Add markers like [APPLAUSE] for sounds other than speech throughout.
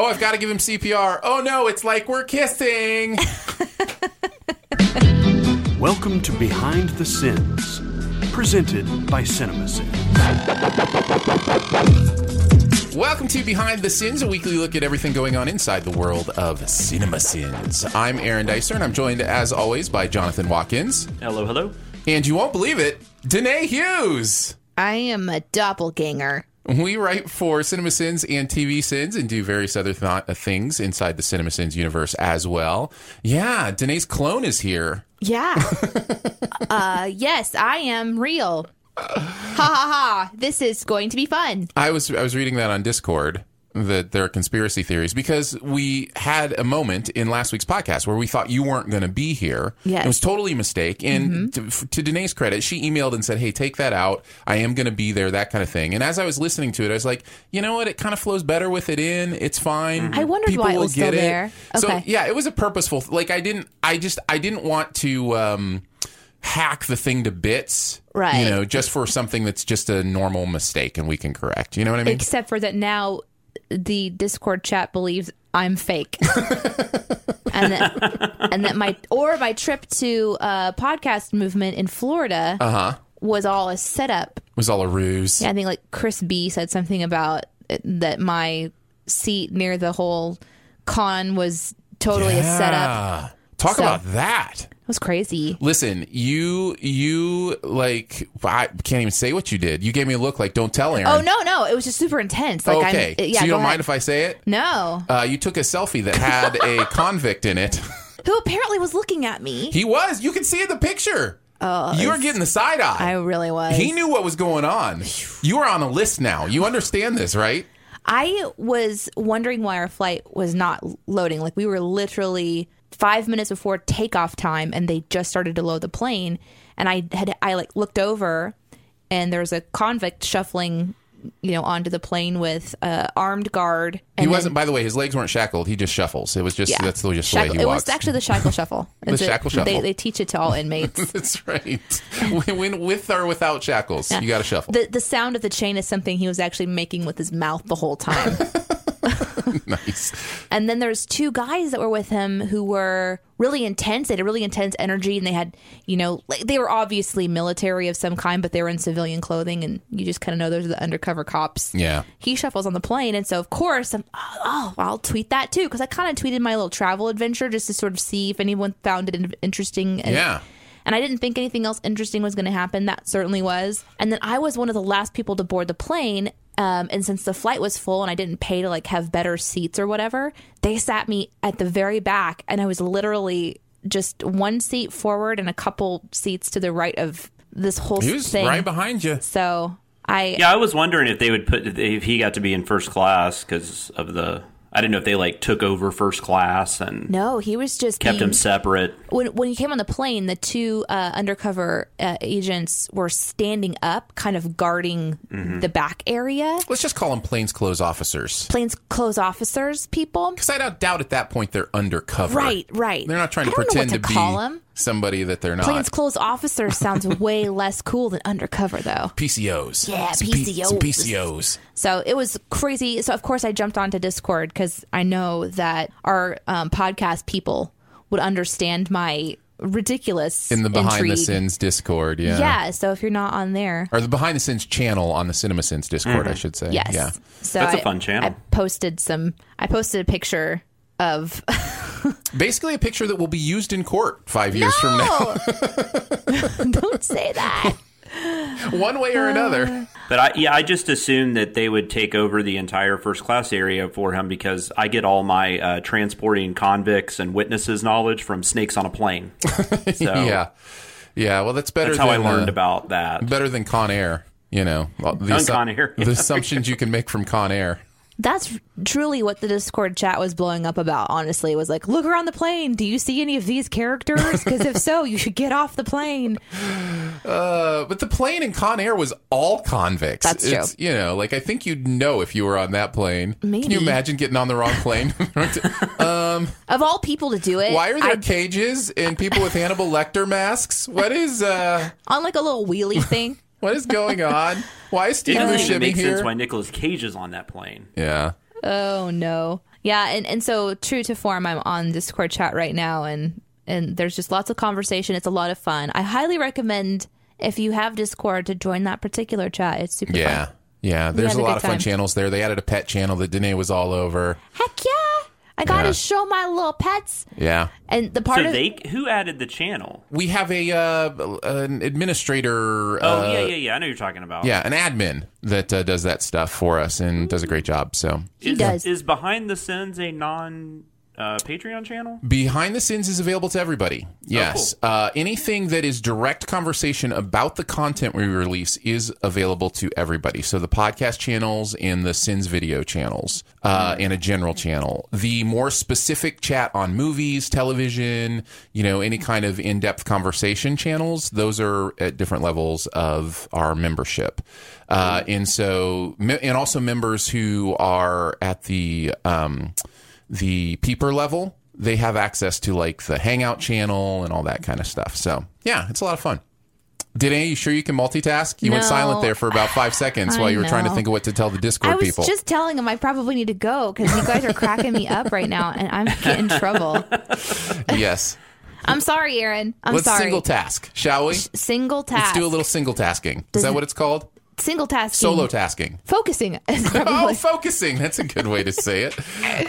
Oh, I've got to give him CPR. Oh no, it's like we're kissing. [LAUGHS] Welcome to Behind the Sins, presented by CinemaSins. Welcome to Behind the Sins, a weekly look at everything going on inside the world of cinema sins. I'm Aaron Dicer, and I'm joined, as always, by Jonathan Watkins. Hello, hello. And you won't believe it, Danae Hughes. I am a doppelganger. We write for Cinema Sins and TV Sins and do various other th- uh, things inside the Cinema Sins universe as well. Yeah, Danae's clone is here. Yeah. [LAUGHS] uh, yes, I am real. Ha ha ha. This is going to be fun. I was I was reading that on Discord that there are conspiracy theories because we had a moment in last week's podcast where we thought you weren't going to be here. Yes. It was totally a mistake. And to, to Danae's credit, she emailed and said, Hey, take that out. I am going to be there, that kind of thing. And as I was listening to it, I was like, you know what? It kind of flows better with it in. It's fine. I wondered People why it was still get it. there. So yeah, it was a purposeful, like I didn't, I just, I didn't want to, um, hack the thing to bits. Right. You know, just for something that's just a normal mistake and we can correct. You know what I mean? Except for that now the Discord chat believes I'm fake. [LAUGHS] and that and that my or my trip to uh podcast movement in Florida Uh huh. was all a setup. Was all a ruse. Yeah, I think like Chris B said something about it, that my seat near the whole con was totally a setup. Yeah. Talk So- about that. It was crazy. Listen, you you like I can't even say what you did. You gave me a look like don't tell Aaron. Oh no, no, it was just super intense. Like okay. I'm, yeah, so you don't ahead. mind if I say it? No. Uh, you took a selfie that had a [LAUGHS] convict in it. Who apparently was looking at me. He was. You can see in the picture. Oh, you were getting the side eye. I really was. He knew what was going on. You are on a list now. You understand this, right? I was wondering why our flight was not loading. Like we were literally five minutes before takeoff time, and they just started to load the plane. And I had I like looked over, and there was a convict shuffling, you know, onto the plane with a armed guard. And he wasn't. By the way, his legs weren't shackled. He just shuffles. It was just Yeah. that's the just the way he it walks. was actually the shackle shuffle. [LAUGHS] It's a- shackle shuffle. They, they teach it to all inmates. [LAUGHS] That's right. when, when- with or without shackles, you got to shuffle. the the sound of the chain is something he was actually making with his mouth the whole time. [LAUGHS] [LAUGHS] nice. And then there's two guys that were with him who were really intense. They had a really intense energy, and they had, you know, like, they were obviously military of some kind, but they were in civilian clothing, and you just kind of know those are the undercover cops. Yeah. He shuffles on the plane, and so of course, I'm, oh, oh I'll tweet that too because I kind of tweeted my little travel adventure just to sort of see if anyone found it interesting. And, Yeah. and I didn't think anything else interesting was going to happen. That certainly was. And then I was one of the last people to board the plane. Um, and since the flight was full and I didn't pay to like have better seats or whatever, they sat me at the very back, and I was literally just one seat forward and a couple seats to the right of this whole He was thing. right behind you. So I Yeah, I was wondering if they would put if he got to be in first class because of the. I didn't know if they like took over first class and no, he was just kept being- him separate. When when you came on the plane, the two uh, undercover uh, agents were standing up, kind of guarding Mm-hmm. the back area. Let's just call them plainclothes officers. Planes clothes officers, people. Because I don't doubt at that point they're undercover. Right, right. They're not trying to I don't know pretend what to be call 'em. somebody that they're not. Planes clothes officers sounds [LAUGHS] way less cool than undercover, though. PCOs. Yeah, Some P- some PCOs. PCOs. So it was crazy. So of course I jumped onto Discord because I know that our um, podcast people would understand my ridiculous In the Behind the intrigue. Sins Discord, yeah. Yeah. So if you're not on there, Or the Behind the Sins channel on the Cinema Sins Discord, I should say. Mm-hmm. Yes. Yeah. So That's a I- fun channel. I posted some. I posted a picture of [LAUGHS] Basically, a picture that will be used in court five years from now, [LAUGHS] [LAUGHS] Don't say that. [LAUGHS] one way or another. [SIGHS] But I, yeah, I just assumed that they would take over the entire first class area for him because I get all my uh, transporting convicts and witnesses knowledge from snakes on a plane. [LAUGHS] So Yeah, yeah. Well, that's better. that's how I learned uh, about that. better than Con Air. You know, the, Con Air, the assumptions you can make from Con Air. That's truly what the Discord chat was blowing up about, honestly. It was like, look around the plane. Do you see any of these characters? Because if so, you should get off the plane. [LAUGHS] Uh, but the plane in Con Air was all convicts. That's true. It's, You know, like I think you'd know if you were on that plane. Maybe. Can you imagine getting on the wrong plane? [LAUGHS] [LAUGHS] Of all people to do it, Why are there I- cages and people with Hannibal Lecter masks? What is uh, on like a little wheelie thing? What is going on? Why is [LAUGHS] It Steve doesn't even Buscemi make here? sense why Nicolas Cage is on that plane. yeah. Oh no. Yeah, and, and so true to form, I'm on Discord chat right now and and there's just lots of conversation. It's a lot of fun. I highly recommend if you have Discord to join that particular chat. It's super Yeah. fun. Yeah. Yeah, there's a a lot of fun time. channels there. They added a pet channel that Danae was all over. Heck yeah. I got to Yeah. show my little pets. Yeah. And the part So of they who added the channel? We have a uh, an administrator. Oh uh, yeah, yeah, yeah. I know you're talking about. Yeah, an admin that uh, does that stuff for us and does a great job. So He is, does. Is Behind the scenes a non uh, Patreon channel? Behind the Sins is available to everybody. Yes. uh, anything that is direct conversation about the content we release is available to everybody. So the podcast channels and the Sins video channels uh, and a general channel. The more specific chat on movies, television, you know, any kind of in depth conversation channels, those are at different levels of our membership. Uh, and so, and also members who are at the, um, the peeper level, they have access to like the hangout channel and all that kind of stuff. So yeah, it's a lot of fun. Danae, you sure you can multitask? You went silent there for about five seconds I while you were trying to think of what to tell the Discord I was people. just telling them I probably need to go because you guys are cracking me up right now and I'm getting in trouble. [LAUGHS] yes. I'm sorry, Aaron. I'm Let's sorry. single task, shall we? Single task. Let's do a little single tasking. Is that what it's called? Single tasking. Solo tasking. Focusing. [LAUGHS] [LAUGHS] Oh, focusing. That's a good way to say it.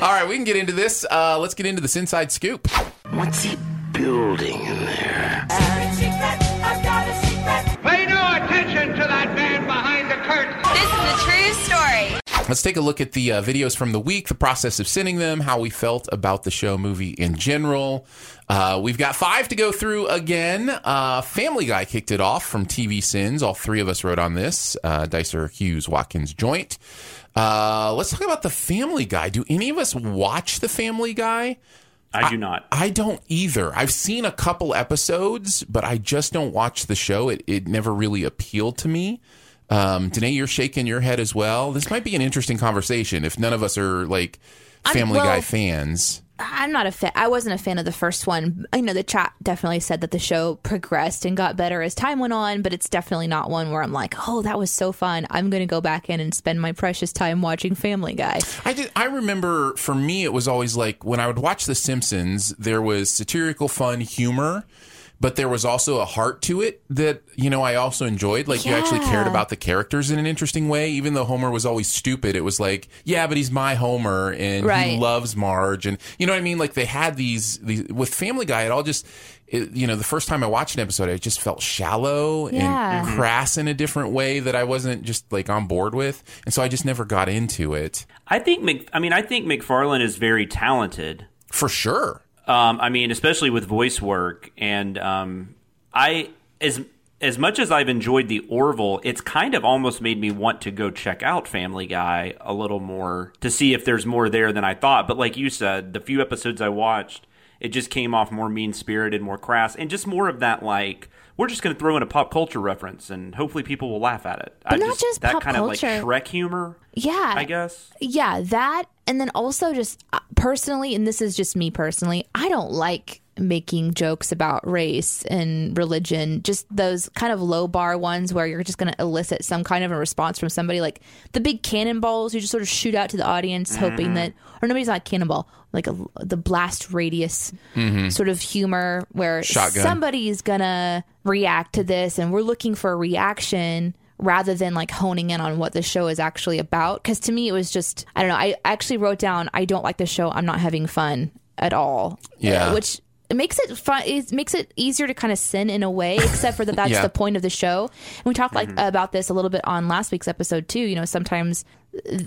All right, we can get into this. Uh, let's get into this inside scoop. What's he building in there? Pay no attention to that man behind the curtain. This is a true story. Let's take a look at the uh, videos from the week, the process of sending them, how we felt about the show movie in general. Uh, we've got five to go through again. Uh, Family Guy kicked it off from TV Sins. All three of us wrote on this uh, Dicer, Hughes, Watkins joint. Uh, let's talk about the Family Guy. Do any of us watch the Family Guy? I do not. I don't either. I've seen a couple episodes, but I just don't watch the show. It, it never really appealed to me. Um, Danae, you're shaking your head as well. This might be an interesting conversation if none of us are like Family well- Guy fans. I'm not a fan. I wasn't a fan of the first one. I know the chat definitely said that the show progressed and got better as time went on, but it's definitely not one where I'm like, oh, that was so fun. I'm going to go back in and spend my precious time watching Family Guy. I did, I remember for me it was always like when I would watch The Simpsons, there was satirical fun humor, but there was also a heart to it that you know I also enjoyed. Like you actually cared about the characters in an interesting way, even though Homer was always stupid. It was like, yeah, but he's my Homer, and he loves Marge, and you know what I mean. Like they had these, these with Family Guy. It all just. It, you know, the first time I watched an episode, it just felt shallow Yeah. and crass in a different way that I wasn't just like on board with, and so I just never got into it. I think. Mc, I mean, I think MacFarlane is very talented. For sure. Um, I mean, especially with voice work, and um, I as as much as I've enjoyed the Orville, it's kind of almost made me want to go check out Family Guy a little more to see if there's more there than I thought. But like you said, the few episodes I watched, it just came off more mean spirited, more crass, and just more of that like we're just going to throw in a pop culture reference, and hopefully people will laugh at it. I not just that pop kind culture. of like Shrek humor. Yeah. I guess. Yeah, that. And then also, just uh, personally, and this is just me personally, I don't like making jokes about race and religion, just those kind of low bar ones where you're just going to elicit some kind of a response from somebody, like the big cannonballs you just sort of shoot out to the audience, hoping that, or nobody's not cannonball, like a, the blast radius sort of humor where Shotgun. somebody's to react to this and we're looking for a reaction rather than like honing in on what the show is actually about. Because to me, it was just, I don't know. I actually wrote down, I don't like the show. I'm not having fun. at all. Yeah. Uh, which it makes it fun. It makes it easier to kind of sin in a way, except for that [LAUGHS] that's Yeah. the point of the show. And we talked like about this a little bit on last week's episode too. You know, sometimes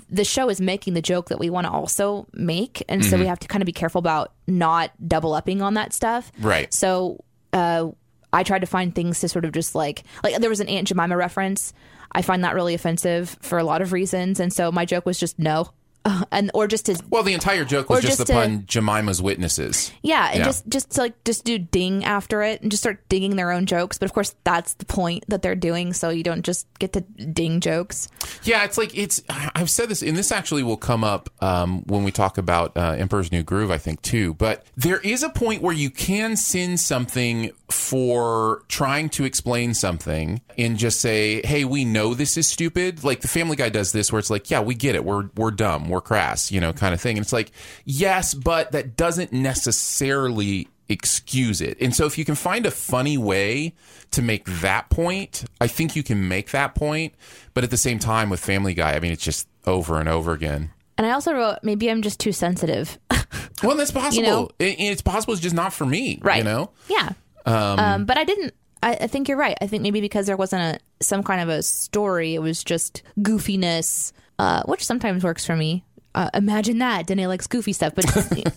the show is making the joke that we want to also make, and so we have to kind of be careful about not double upping on that stuff. Right. So uh, I tried to find things to sort of just like like there was an Aunt Jemima reference. I find that really offensive for a lot of reasons, and so my joke was just no, [LAUGHS] and or just to Well, the entire joke was just, just the to- Jemima's witnesses. yeah, and Yeah. just just to like just do ding after it and just start dinging their own jokes. But of course, that's the point that they're doing, so you don't just get to ding jokes. Yeah, it's like it's. I've said this, and this actually will come up um, when we talk about uh, Emperor's New Groove, I think too. But there is a point where you can sin something for trying to explain something and just say, "Hey, we know this is stupid." Like the Family Guy does this, where it's like, "Yeah, we get it. We're we're dumb. We're crass," you know, kind of thing. And it's like, yes, but that doesn't necessarily excuse it. And so if you can find a funny way to make that point, I think you can make that point. But at the same time with Family Guy, I mean it's just over and over again. And I also wrote maybe I'm just too sensitive, [LAUGHS] Well, that's possible. You know? And it's possible it's just not for me. right? You know? yeah. Um, but I didn't. I, I think you're right. I think maybe because there wasn't a some kind of a story, it was just goofiness, uh, which sometimes works for me. Uh, imagine that Danae likes goofy stuff, but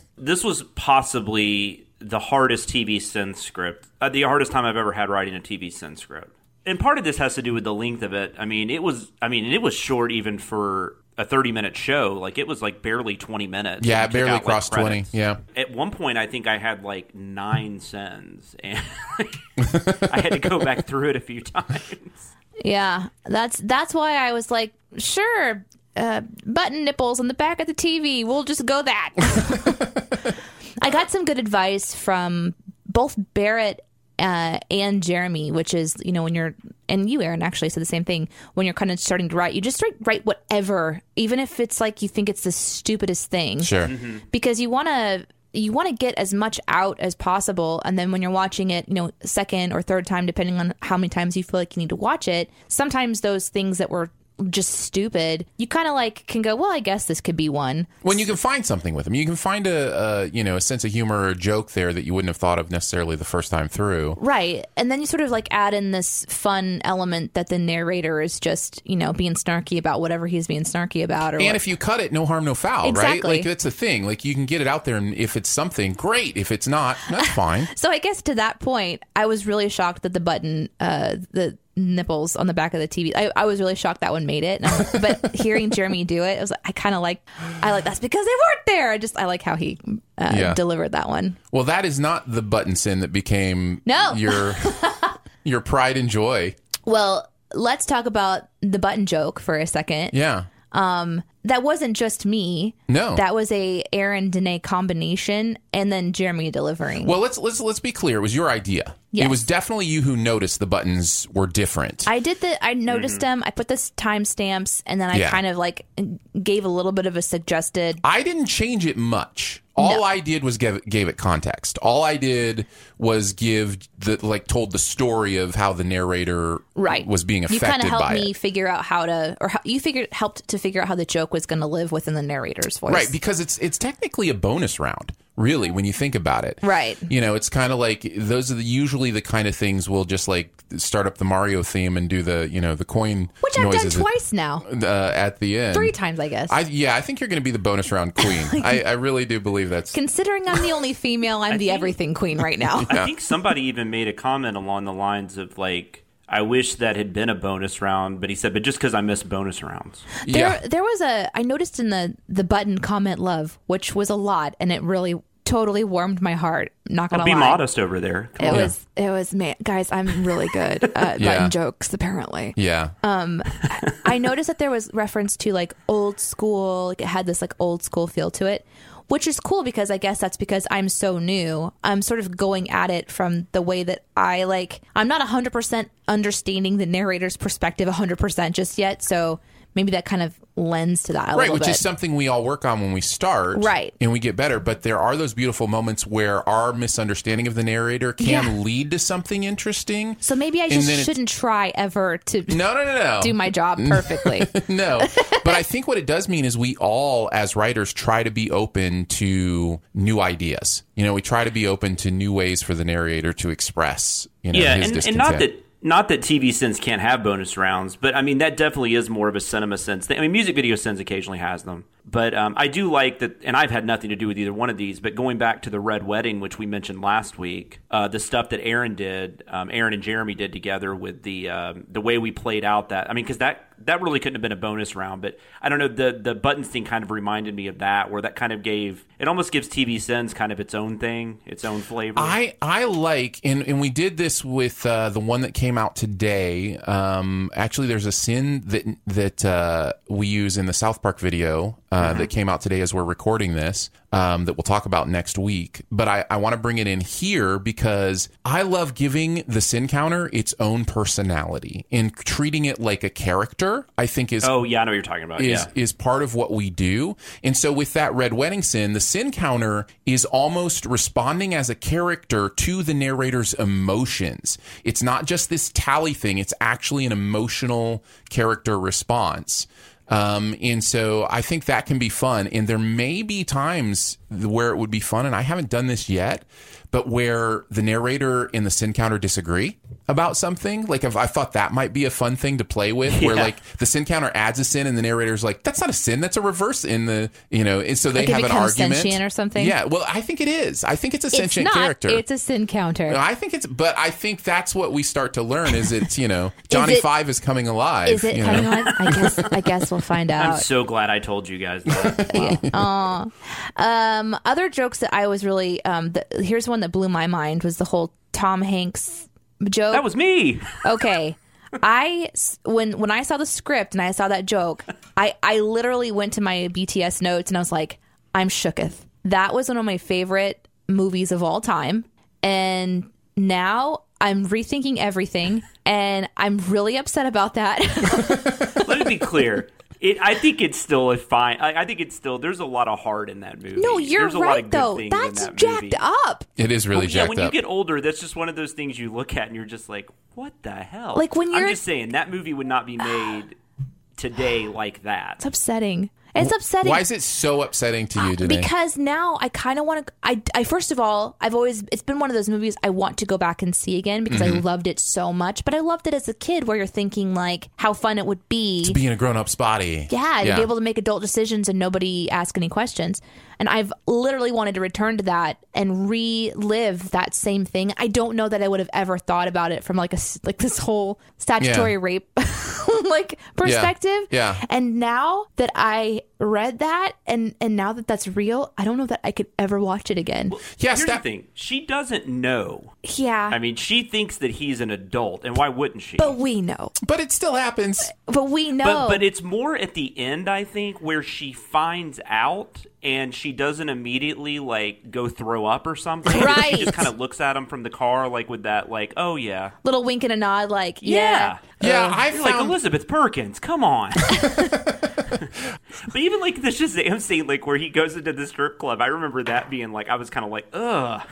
[LAUGHS] This was possibly the hardest TV sin script, uh, the hardest time I've ever had writing a TV sin script. And part of this has to do with the length of it. I mean, it was. I mean, it was short even for a thirty-minute show. Like it was like barely twenty minutes. Yeah, it barely out, like, crossed 20, yeah. At one point, I think I had like nine sins, and [LAUGHS] I had to go back through it a few [LAUGHS] times. Yeah, that's that's why I was like, sure, uh, button nipples on the back of the TV. We'll just go that. [LAUGHS] I got some good advice from both Barrett uh, and Jeremy, which is you know when you're and you Aaron actually said the same thing when you're kind of starting to write, you just write, write whatever, even if it's like you think it's the stupidest thing Sure. because you want to you want to get as much out as possible and then when you're watching it you know second or third time depending on how many times you feel like you need to watch it sometimes those things that were just stupid you kind of like can go well i guess this could be one When you can find something with them, you can find a, a you know a sense of humor or a joke there that you wouldn't have thought of necessarily the first time through. right and then you sort of like add in this fun element that the narrator is just you know being snarky about whatever he's being snarky about or And what- if you cut it, no harm, no foul, right? Like that's the thing. Like you can get it out there, and if it's something, great. If it's not, that's [LAUGHS] fine. So I guess to that point, I was really shocked that the button, uh, the nipples on the back of the TV. I, I was really shocked that one made it. But [LAUGHS] hearing Jeremy do it, it was like I kind of like I like that's because they weren't there. I just I like how he uh, Yeah. delivered that one. Well, that is not the button sin that became No. [LAUGHS] your your pride and joy. Well, let's talk about the button joke for a second. Yeah. That wasn't just me. No. that was a Aaron Danae combination, and then Jeremy delivering. Well, let's let's let's be clear. It was your idea. Yes. It was definitely you who noticed the buttons were different. I did the. I noticed them. I put the timestamps, and then I Mm-hmm. Yeah. kind of like gave a little bit of a suggested. I didn't change it much. All No. I did was give gave it context. All I did was give the like told the story of how the narrator right was being affected. you kind of helped me it. figure out how to or how, you figured helped to figure out how the joke was going to live within the narrator's voice Right, because it's it's technically a bonus round, really, when you think about it. Right. You know, it's kind of like those are the, usually the kind of things we'll just like start up the Mario theme and do the you know the coin which i've done noises at- twice now uh, at the end. three times i guess I yeah, I think you're going to be the bonus round queen. [LAUGHS] I, I really do believe that's considering i'm the only female i'm the think- everything queen right now I think somebody even made a comment along the lines of like, "I wish that had been a bonus round," but he said, "But just because I miss bonus rounds." there yeah. there was a i noticed in the the button comment love which was a lot and it really totally warmed my heart not gonna Be lie modest over there. Come it on. was it was man guys i'm really good [LAUGHS] at Yeah. button jokes apparently yeah. Um, I noticed that there was reference to like old school, like it had this like old school feel to it, which is cool because I guess that's because I'm so new. I'm sort of going at it from the way that I like, I'm not 100% understanding the narrator's perspective 100% just yet. So maybe that kind of lends to that a right, little which bit. is something we all work on when we start, Right. and we get better. But there are those beautiful moments where our misunderstanding of the narrator can Yeah. lead to something interesting. so maybe I just shouldn't try ever to No, no, no, no. do my job [LAUGHS] perfectly. [LAUGHS] no. But I think what it does mean is we all, as writers, try to be open to new ideas. You know, we try to be open to new ways for the narrator to express, you know, yeah, his and, and not that not that TV sins can't have bonus rounds, but I mean that definitely is more of a cinema sense. I mean, music video sins occasionally has them, but um, I do like that. And I've had nothing to do with either one of these. But going back to the Red Wedding, which we mentioned last week, uh, the stuff that Aaron did, um, Aaron and Jeremy did together with the um, the way we played out that. I mean, because that that really couldn't have been a bonus round, but I don't know. The the buttons thing kind of reminded me of that, where that kind of gave it almost gives TV sins kind of its own thing, its own flavor. I I like and and we did this with uh, the one that came out today. Um, actually, there's a sin that that uh, we use in the South Park video uh, that came out today as we're recording this. Um, that we'll talk about next week. But I, I want to bring it in here because I love giving the sin counter its own personality and treating it like a character. I think is oh yeah, I know what you're talking about. is yeah. is part of what we do. And so with that red wedding sin, the sin counter is almost responding as a character to the narrator's emotions. It's not just this tally thing, it's actually an emotional character response. Um, and so I think that can be fun. And there may be times where it would be fun, and I haven't done this yet, but where the narrator and the sin counter disagree about something. Like if I thought that might be a fun thing to play with, where like the sin counter adds a sin and the narrator's like, that's not a sin, that's a reverse in the, you know, and so they Like have an argument. sentient or something? Yeah. Well, I think it is. I think it's a it's sentient not. character. It's a sin counter. I think it's, but I think that's what we start to learn is it's, you know, [LAUGHS] Johnny it- Five is coming alive. Is it you know? coming on? I guess. I guess we'll [LAUGHS] find out. I'm so glad I told you guys that. [LAUGHS] Wow. Um, other jokes that I was really um, the, here's one that blew my mind was the whole Tom Hanks joke. that was me. okay. I when when I saw the script and I saw that joke, I I literally went to my BTS notes and I was like, I'm shooketh. That was one of my favorite movies of all time, and now I'm rethinking everything, and I'm really upset about that. [LAUGHS] Let me be clear. It, I think it's still a fine. I, I think it's still. There's a lot of heart in that movie. no, you're There's a lot right of good though. That's that jacked movie. up. It is really jacked yeah, jacked when up. you get older, that's just one of those things you look at and you're just like, what the hell? Like, when you I'm you're- just saying that movie would not be made today like that. It's upsetting. It's upsetting. Why is it so upsetting to you today? Because now I kind of want to. I, I first of all, I've always it's been one of those movies I want to go back and see again because Mm-hmm. I loved it so much. But I loved it as a kid, where you're thinking like how fun it would be. to be in a grown up's body. yeah, to be able to make adult decisions and nobody ask any questions. And I've literally wanted to return to that and relive that same thing. I don't know that I would have ever thought about it from like a like this whole statutory Yeah. rape [LAUGHS] [LAUGHS] like perspective. Yeah. And now that I read that and and now that that's real, I don't know that I could ever watch it again. Yes, Here's that- the thing: she doesn't know. Yeah. I mean, she thinks that he's an adult, and why wouldn't she? but we know. But it still happens. But we know. But but it's more at the end, I think, where she finds out and she doesn't immediately like go throw up or something. [LAUGHS] Right. She just kind of looks at him from the car, like with that, like, oh yeah, little wink and a nod like, yeah. yeah. Yeah, I You're like Elizabeth Perkins. Come on. [LAUGHS] [LAUGHS] but even like the Shazam scene, like where he goes into the strip club, I remember that being like, I was kind of like, ugh,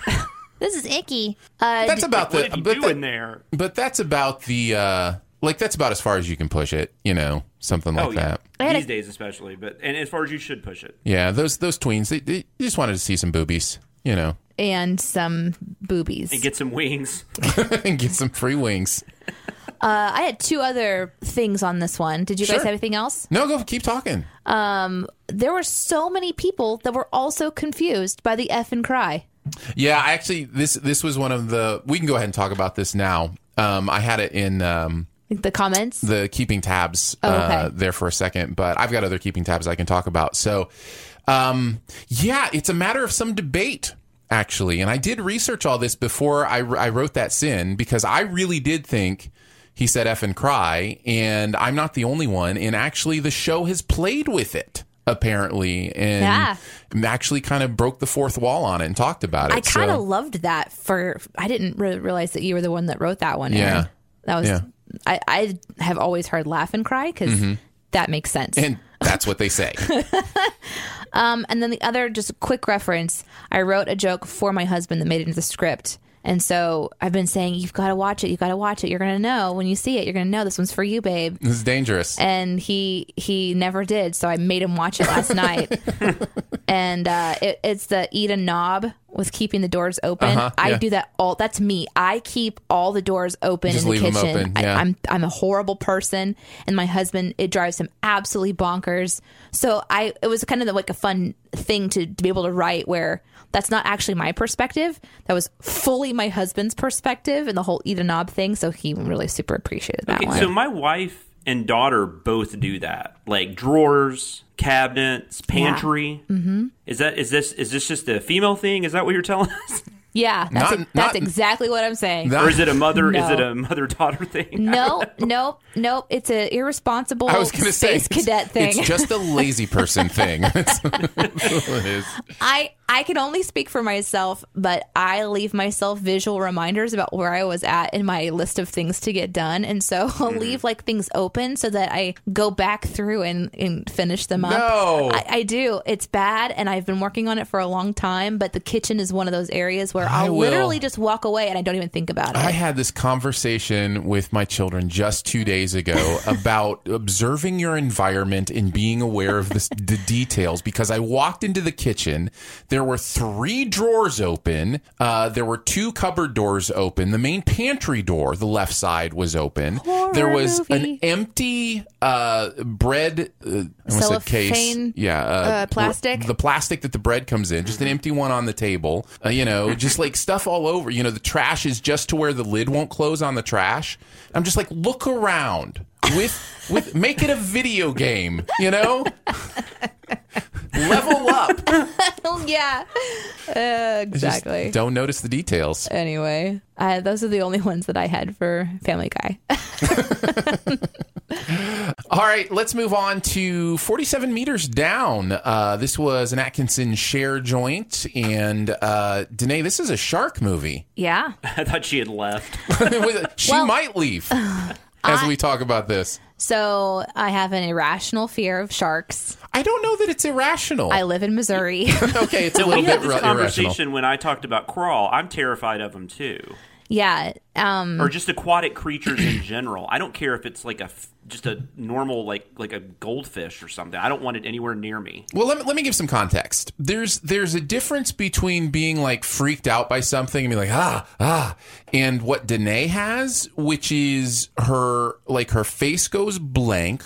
This is icky. Uh that's about what the did you but do that- in there? But that's about the uh like that's about as far as you can push it, you know, something like oh yeah, that. These days especially. But and as far as you should push it. Yeah, those those tweens, they, they just wanted to see some boobies, you know, and some boobies. And get some wings. [LAUGHS] and get some free wings. Uh, I had two other things on this one. Did you guys have anything else? No, go keep talking. There were so many people that were also confused by the F and cry. Yeah, I actually this this was one of the we can go ahead and talk about this now. Um I had it in um The comments. the keeping tabs Oh, okay. uh, there for a second, but I've got other keeping tabs I can talk about. So, um, yeah, it's a matter of some debate actually, and I did research all this before I, I wrote that sin because I really did think he said "f" and cry, and I'm not the only one. And actually, the show has played with it apparently, and Yeah. actually kind of broke the fourth wall on it and talked about it. I kind of So- loved that. For I didn't re- realize that you were the one that wrote that one. Yeah. Aaron. that was. Yeah. I I have always heard laugh and cry because that makes sense. And that's what they say. [LAUGHS] Um, and then the other, just a quick reference, I wrote a joke for my husband that made it into the script. And so I've been saying, you've got to watch it. You've got to watch it. You're going to know when you see it. You're going to know this one's for you, babe. This is dangerous. And he he never did. So I made him watch it last [LAUGHS] night. And uh, it, it's the eat a knob with keeping the doors open. Uh-huh, I yeah. do that all. That's me. I keep all the doors open Just in the leave 'em kitchen. open, I- yeah. I'm I'm a horrible person, and my husband it drives him absolutely bonkers. So I it was kind of like a fun thing to, to be able to write where that's not actually my perspective. That was fully my husband's perspective and the whole eat a knob thing. So he really super appreciated that Okay, one. so my wife and daughter both do that, like drawers, cabinets, pantry. Mm-hmm. Is that is this is this just a female thing? Is that what you're telling us, [LAUGHS] yeah, that's Not- e- that's not- exactly what I'm saying. Not- or is it a mother? Is it a mother daughter thing? no, nope, nope. It's a irresponsible I was going to say space it's- cadet thing. It's just a lazy person [LAUGHS] thing. [LAUGHS] That's what it is. I I can only speak for myself, but I leave myself visual reminders about where I was at in my list of things to get done, and so [LAUGHS] I'll Mm-hmm. leave like things open so that I go back through and, and finish them up. No. I, I do. It's bad, and I've been working on it for a long time. But the kitchen is one of those areas where I I'll literally just walk away and I don't even think about it. I had this conversation with my children just two days ago [LAUGHS] about observing your environment and being aware of this, the details because I walked into the kitchen. There were three drawers open. Uh, there were two cupboard doors open. The main pantry door, the left side, was open. there was movie. an empty uh, bread uh, I almost said case. Yeah. uh, plastic? The plastic that the bread comes in, just an empty one on the table. Uh, you know, [LAUGHS] just like stuff all over. You know, the trash is just to where the lid won't close on the trash. I'm just like, look around with with make it a video game. You know, [LAUGHS] level up. [LAUGHS] yeah, uh, Just exactly. don't notice the details. Anyway, uh, those are the only ones that I had for Family Guy. [LAUGHS] All right, let's move on to 47 meters down. Uh, this was an Atkinson share joint, and uh, Danae, this is a shark movie. yeah. [LAUGHS] I thought she had left. she Well- might leave as we talk about this. So I have an irrational fear of sharks. I don't know that it's irrational. I live in Missouri. [LAUGHS] okay, it's a little we had bit this ra- conversation irrational. when I talked about crawl. I'm terrified of them too, yeah. Um, or just aquatic creatures in [CLEARS THROAT] general. I don't care if it's like a f- just a normal like like a goldfish or something. I don't want it anywhere near me. Well, let me, let me give some context. There's there's a difference between being like freaked out by something and being like ah ah, and what Danae has, which is her like her face goes blank,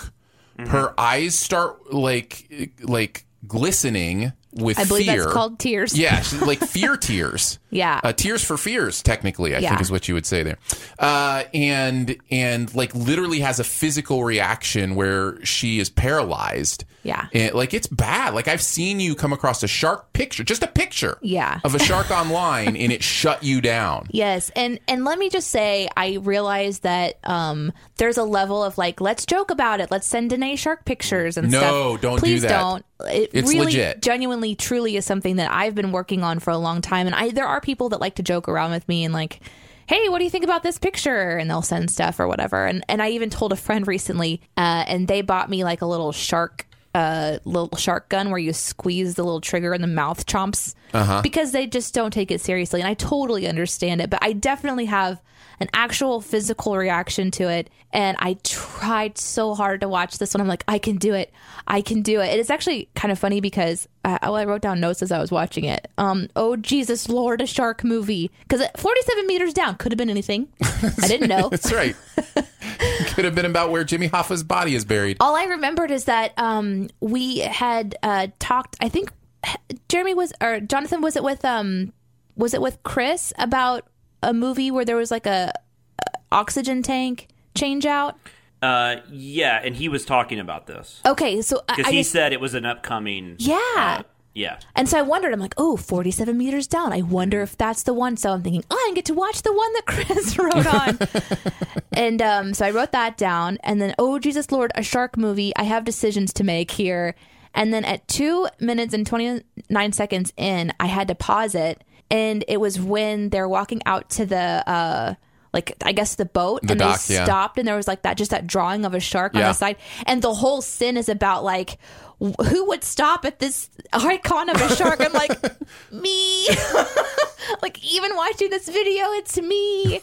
her eyes start like like glistening with I believe fear. that's called tears. Yeah, like fear tears. [LAUGHS] Yeah. uh, tears for fears. Technically, I Yeah. think is what you would say there. Uh, and and like literally has a physical reaction where she is paralyzed. Yeah. and like it's bad. Like I've seen you come across a shark picture, just a picture. Yeah. of a shark online, and it shut you down. [LAUGHS] Yes, and and let me just say, I realize that um, there's a level of like, let's joke about it. Let's send Danae shark pictures and No, stuff. don't do Please that. don't. It It's really, legit. genuinely, truly is something that I've been working on for a long time. And I there are people that like to joke around with me and like. Hey, what do you think about this picture? And they'll send stuff or whatever. And and I even told a friend recently, uh, and they bought me like a little shark uh little shark gun where you squeeze the little trigger and the mouth chomps Uh-huh. because they just don't take it seriously and i totally understand it but i definitely have an actual physical reaction to it. And i tried so hard to watch this one. I'm like i can do it. I can do it. It's actually kind of funny because uh, well, i wrote down notes as i was watching it. Um oh jesus lord a shark movie. Because 47 meters down could have been anything. I didn't know. [LAUGHS] That's right. [LAUGHS] Could have been about where Jimmy Hoffa's body is buried. all I remembered is that um, we had uh, talked. I think Jeremy was or Jonathan was it with um was it with Chris about a movie where there was like a, a oxygen tank change out. Uh, yeah, and he was talking about this Okay, so because he just, said it was an upcoming. Yeah. uh, yeah. and so I wondered. I'm like, oh, 47 meters down. I wonder if that's the one. So I'm thinking, oh, I can get to watch the one that [LAUGHS] Chris wrote on. [LAUGHS] and um, so I wrote that down. And then, oh, Jesus Lord, a shark movie. I have decisions to make here. And then at two minutes and 29 seconds in, I had to pause it. And it was when they're walking out to the, uh, like I guess the boat The and dock, they yeah. stopped and there was like that just that drawing of a shark on the side. And the whole sin is about like who would stop at this icon of a shark? I'm like [LAUGHS] me. [LAUGHS] Like even watching this video it's me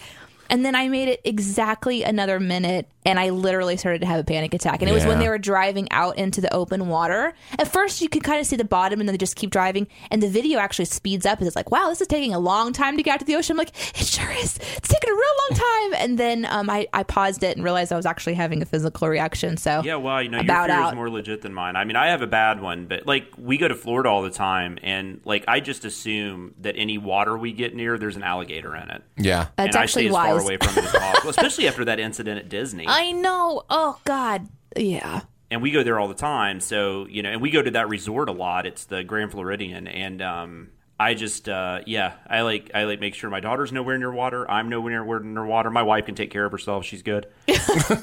and then I made it exactly another minute and I literally started to have a panic attack. And it was when they were driving out into the open water. At first, you could kind of see the bottom and then they just keep driving. And the video actually speeds up. And it's like, wow, this is taking a long time to get out to the ocean. I'm like, it sure is. It's taking a real long time. And then um, I, I paused it and realized I was actually having a physical reaction. So Yeah, well, you know, your fear out. is more legit than mine. I mean, I have a bad one, but like we go to Florida all the time, and like I just assume that any water we get near, there's an alligator in it. Yeah. That's and actually I stay as wise. Far away from it as [LAUGHS] possible, especially after that incident at Disney. I know. Oh, God. Yeah. and we go there all the time. So you know, and we go to that resort a lot. It's the Grand Floridian, and um, I just uh, yeah, I like I like make sure my daughter's nowhere near water. I'm nowhere near near water. My wife can take care of herself. She's good. [LAUGHS]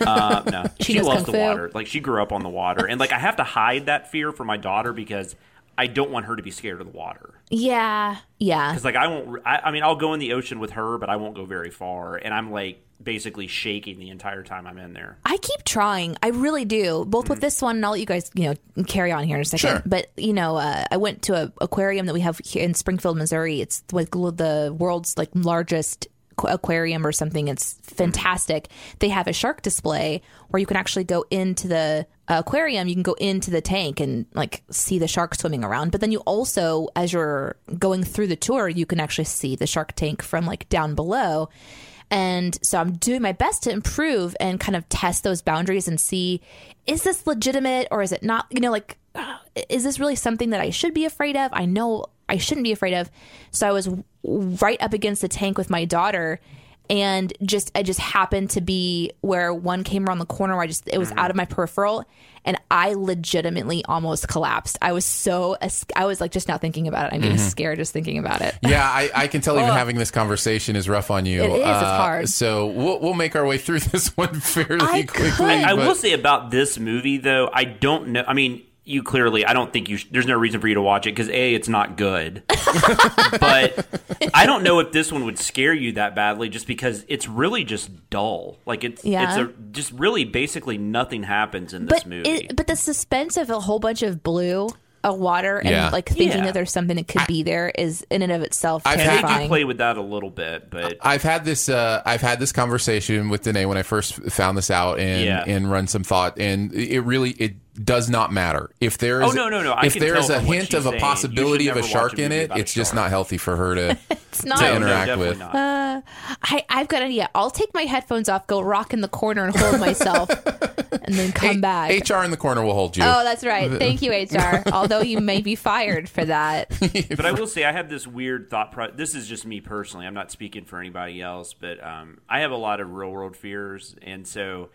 uh, no, She she, loves the water. Like she grew up on the water, and like I have to hide that fear from my daughter because I don't want her to be scared of the water. Yeah. Yeah. Because like I won't. I, I mean, I'll go in the ocean with her, but I won't go very far, and I'm like basically shaking the entire time I'm in there. I keep trying. I really do. Both with this one, and I'll let you guys, you know, carry on here in a second. Sure. But you know, uh, I went to a aquarium that we have here in Springfield, Missouri. It's like the world's like largest aquarium or something. It's fantastic. They have a shark display where you can actually go into the aquarium. You can go into the tank and like see the shark swimming around. But then you also, as you're going through the tour, you can actually see the shark tank from like down below. And so I'm doing my best to improve and kind of test those boundaries and see is this legitimate or is it not? You know, like, is this really something that I should be afraid of? I know I shouldn't be afraid of. So I was right up against the tank with my daughter. And just, I just happened to be where one came around the corner where I just, it was out of my peripheral. And I legitimately almost collapsed. I was so, I was like, just not thinking about it. I'm getting scared just thinking about it. Yeah, I, I can tell even having this conversation is rough on you. It is, it's Uh, hard. So we'll, we'll make our way through [LAUGHS] this one fairly I quickly. could- I but- will say about this movie, though, I don't know. I mean, you clearly, I don't think you. Sh- there's no reason for you to watch it because a, it's not good. [LAUGHS] but I don't know if this one would scare you that badly, just because it's really just dull. Like it's, Yeah. it's a just really basically nothing happens in this but movie. It, but the suspense of a whole bunch of blue, of water, and Yeah. like thinking Yeah. that there's something that could be there is in and of itself I've had- they play with that a little bit, but I've had this. Uh, I've had this conversation with Danae when I first found this out, and Yeah. and run some thought, and it really it does not matter if there is. Oh, no, no, no. I If can there is tell a from what hint she's of a saying, possibility of a should never watch shark a in it, it's just not healthy for her to [LAUGHS] it's not. to No, no, interact definitely with. not. I, I've got an idea. I'll take my headphones off, go rock in the corner, and hold myself, [LAUGHS] and then come back. HR in the corner will hold you. Oh, that's right. Thank you, [LAUGHS] HR. Although you may be fired for that. but I will say I have this weird thought. Pro- this is just me personally. I'm not speaking for anybody else, but um, I have a lot of real world fears, and so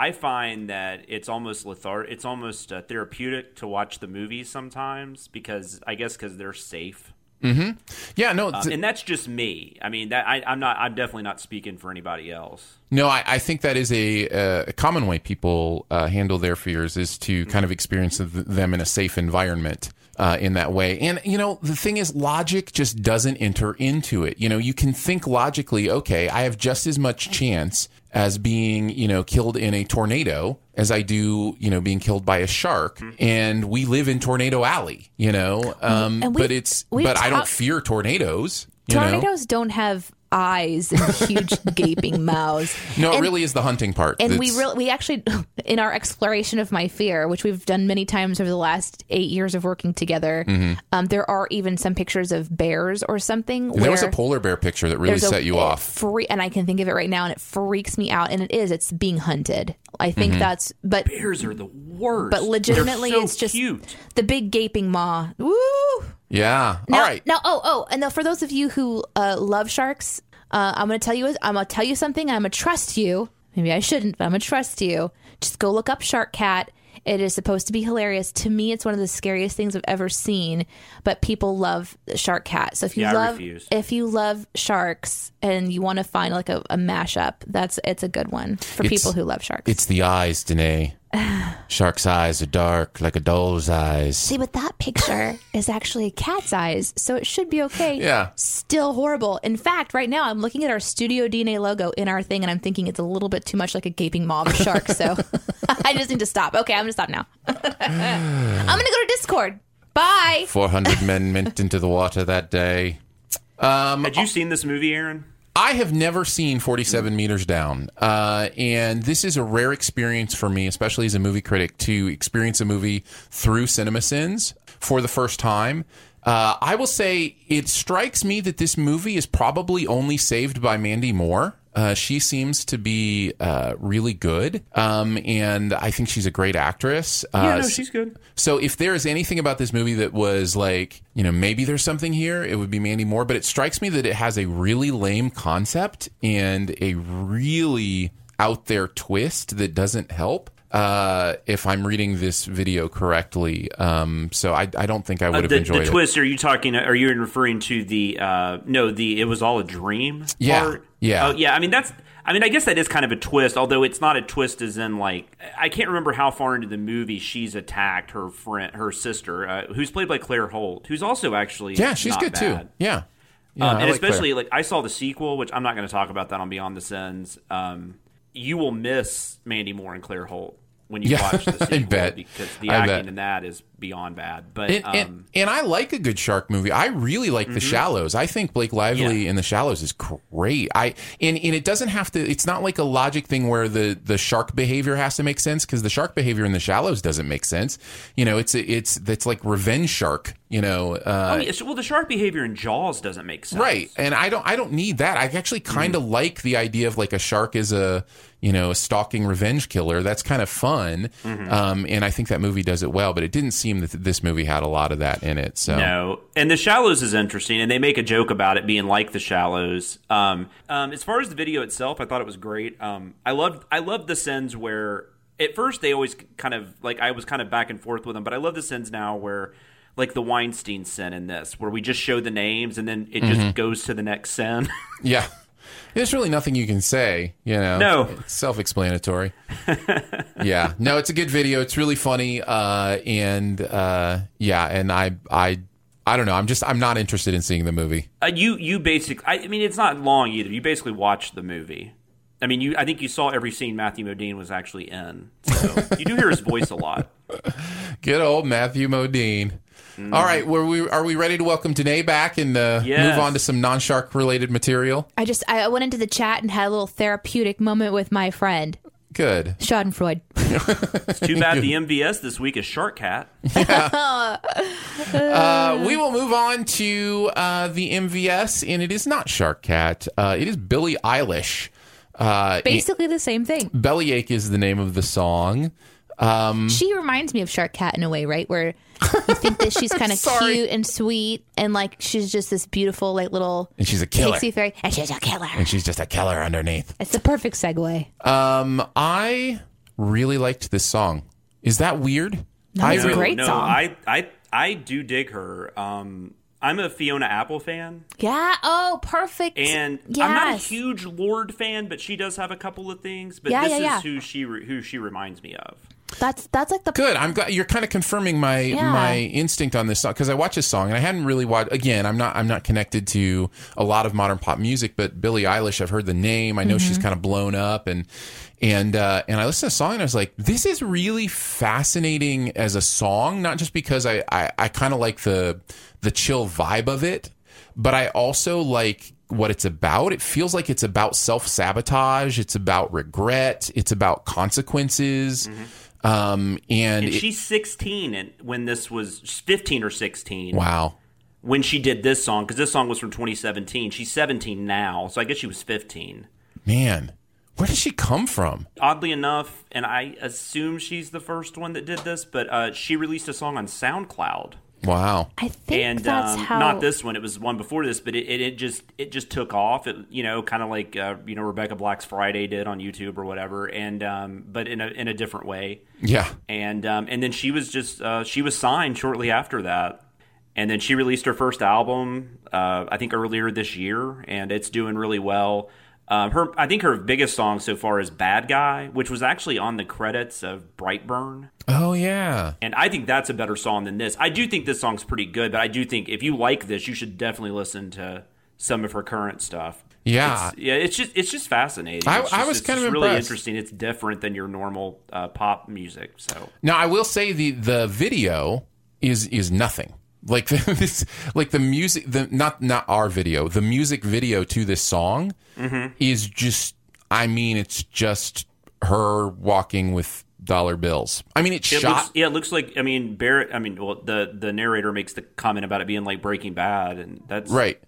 I find that it's almost lethar- It's almost uh, therapeutic to watch the movies sometimes because I guess because they're safe. yeah, no, Uh, and that's just me. I mean, that I, I'm not. I'm definitely not speaking for anybody else. No, I, I think that is a, uh, a common way people uh, handle their fears is to kind of experience them in a safe environment. Uh, in that way. And, you know, the thing is, logic just doesn't enter into it. You know, you can think logically, okay, I have just as much chance as being, you know, killed in a tornado as I do, you know, being killed by a shark. And we live in Tornado Alley, you know, um, we- but it's, but I don't fear tornadoes. You know? Tornadoes don't have eyes and huge [LAUGHS] gaping mouths. No, it And- really is the hunting part. and we that's- really we actually [LAUGHS] in our exploration of my fear which we've done many times over the last eight years of working together Mm-hmm. um, there are even some pictures of bears or something There was a polar bear picture that really there's a- set you off. free, and i can think of it right now and it freaks me out and it is it's being hunted i think Mm-hmm. that's but Bears are the worst. but legitimately so it's just cute. the big gaping maw woo Yeah. now, All right. Now, oh, oh, and now for those of you who uh, love sharks, uh, I'm going to tell you. I'm going to tell you something. I'm going to trust you. Maybe I shouldn't, but I'm going to trust you. Just go look up Shark Cat. It is supposed to be hilarious. To me, it's one of the scariest things I've ever seen. But people love Shark Cat. So if you Yeah, I love, refuse. if you love sharks and you want to find like a, a mashup, that's it's a good one for It's- people who love sharks. It's the eyes, Danae. [SIGHS] Shark's eyes are dark like a doll's eyes. See, but that picture [LAUGHS] is actually a cat's eyes, so it should be okay. Yeah. Still horrible. In fact, right now I'm looking at our Studio DNA logo in our thing, and I'm thinking it's a little bit too much like a gaping maw of a shark. So [LAUGHS] [LAUGHS] I just need to stop. Okay, I'm gonna stop now. I'm gonna go to Discord. Bye. 400 men went into the water that day. Um, Had you seen this movie, Aaron? I have never seen 47 meters down. Uh, and this is a rare experience for me, especially as a movie critic, to experience a movie through CinemaSins for the first time. Uh, I will say it strikes me that this movie is probably only saved by Mandy Moore. Uh, she seems to be uh, really good, um, and I think she's a great actress. Uh, Yeah, no, she's good. so if there is anything about this movie that was like, you know, maybe there's something here, it would be Mandy Moore. But it strikes me that it has a really lame concept and a really out there twist that doesn't help. Uh, if I'm reading this video correctly, um, so I, I don't think I would Uh, have the, enjoyed the it. twist? Are you talking? Are you referring to the? Uh, no, the it was all a dream. Yeah, part? Yeah. Oh, yeah. I mean, that's. I mean, I guess that is kind of a twist, although it's not a twist as in like I can't remember how far into the movie she's attacked her friend, her sister, uh, who's played by Claire Holt, who's also actually Yeah, she's not good too. Yeah, yeah um, and like Claire. especially like I saw the sequel, which I'm not going to talk about that on Beyond the Sins. Um, you will miss Mandy Moore and Claire Holt when you Yeah, watch the [LAUGHS] I bet. because the I acting bet. in that is beyond bad. But And, um, and, and I like a good shark movie. I really like The Shallows. I think Blake Lively Mm-hmm. Yeah. in The Shallows is great. I and, and it doesn't have to. It's not like a logic thing where the the shark behavior has to make sense because the shark behavior in The Shallows doesn't make sense. You know, it's it's it's like revenge shark. You know, uh, Oh, yeah, so- well, the shark behavior in Jaws doesn't make sense. Right. And I don't I don't need that. I actually kind of like the idea of like a shark is a, you know, a stalking revenge killer. That's kind of fun. Um, and I think that movie does it well, but it didn't seem that this movie had a lot of that in it. So No, and the Shallows is interesting, and they make a joke about it being like the Shallows. Um, um, as far as the video itself, I thought it was great. Um, I loved I loved the scenes where at first they always kind of like I was kind of back and forth with them, but I love the scenes now where like the Weinstein sin in this, where we just show the names and then it just goes to the next sin. [LAUGHS] Yeah. There's really nothing you can say, you know. No. It's self-explanatory. [LAUGHS] yeah. No, it's a good video. It's really funny uh and uh yeah, and I I I don't know. I'm just I'm not interested in seeing the movie. uh, you you basically, I, I mean, it's not long either. You basically watch the movie. I mean, you I think you saw every scene Matthew Modine was actually in, so you do hear his voice a lot. [LAUGHS] Good old Matthew Modine. All right, were we are we ready to welcome Danae back and uh, Yes. move on to some non-shark related material? I just I went into the chat and had a little therapeutic moment with my friend Good. Schadenfreude. [LAUGHS] It's too bad the [LAUGHS] MVS this week is Shark Cat. [LAUGHS] Uh, we will move on to uh, the MVS, and it is not Shark Cat. Uh, it is Billie Eilish. Uh, Basically the same thing. Bellyache is the name of the song. Um, She reminds me of Shark Cat in a way, right? Where you think that she's [LAUGHS] kind of cute and sweet, and like she's just this beautiful, like little and she's a killer. pixie fairy, and she's a killer. And she's just a killer underneath. It's the perfect segue. Um, I really liked this song. Is that weird? No, I it's a great no, song. I, I I do dig her. Um, I'm a Fiona Apple fan, Yeah. Oh, perfect. and yes. I'm not a huge Lorde fan, but she does have a couple of things. But Yeah, this yeah, is yeah. who she re- who she reminds me of. That's that's like the Good. I'm glad you're kind of confirming my Yeah. my instinct on this song because I watched this song and I hadn't really watched. Again, I'm not I'm not connected to a lot of modern pop music, but Billie Eilish, I've heard the name. I know she's kind of blown up and and uh, and I listened to the song and I was like, this is really fascinating as a song. Not just because I I, I kind of like the the chill vibe of it, but I also like what it's about. It feels like it's about self sabotage. It's about regret. It's about consequences. Um, and, And she's 16, and when this was 15 or 16, wow. when she did this song, because this song was from 2017. She's 17 now, so I guess she was 15. Man, where does she come from? Oddly enough, and I assume she's the first one that did this, but uh, she released a song on SoundCloud. Wow. I think and that's um, how not this one. It was one before this, but it, it, it just it just took off. It, you know, kind of like uh, you know Rebecca Black's Friday did on YouTube or whatever, and um, but in a in a different way. Yeah. And um, and then she was just uh, she was signed shortly after that, and then she released her first album. Uh, I think earlier this year, and it's doing really well. Um, her, I think her biggest song so far is "Bad Guy," which was actually on the credits of Brightburn. Oh yeah. And I think that's a better song than this. I do think this song's pretty good, but I do think if you like this, you should definitely listen to some of her current stuff. Yeah. It's, yeah, it's just it's just fascinating. I- It's I just- was kind of really interesting. It's different than your normal uh, pop music. So Now I will say the the video is is nothing. Like [LAUGHS] this, like the music, the not not our video, the music video to this song Mm-hmm. is just. I mean, it's just her walking with dollar bills. I mean, it's it shot. looks, yeah, it looks like I mean Barrett. I mean, well, the the narrator makes the comment about it being like Breaking Bad, and that's right.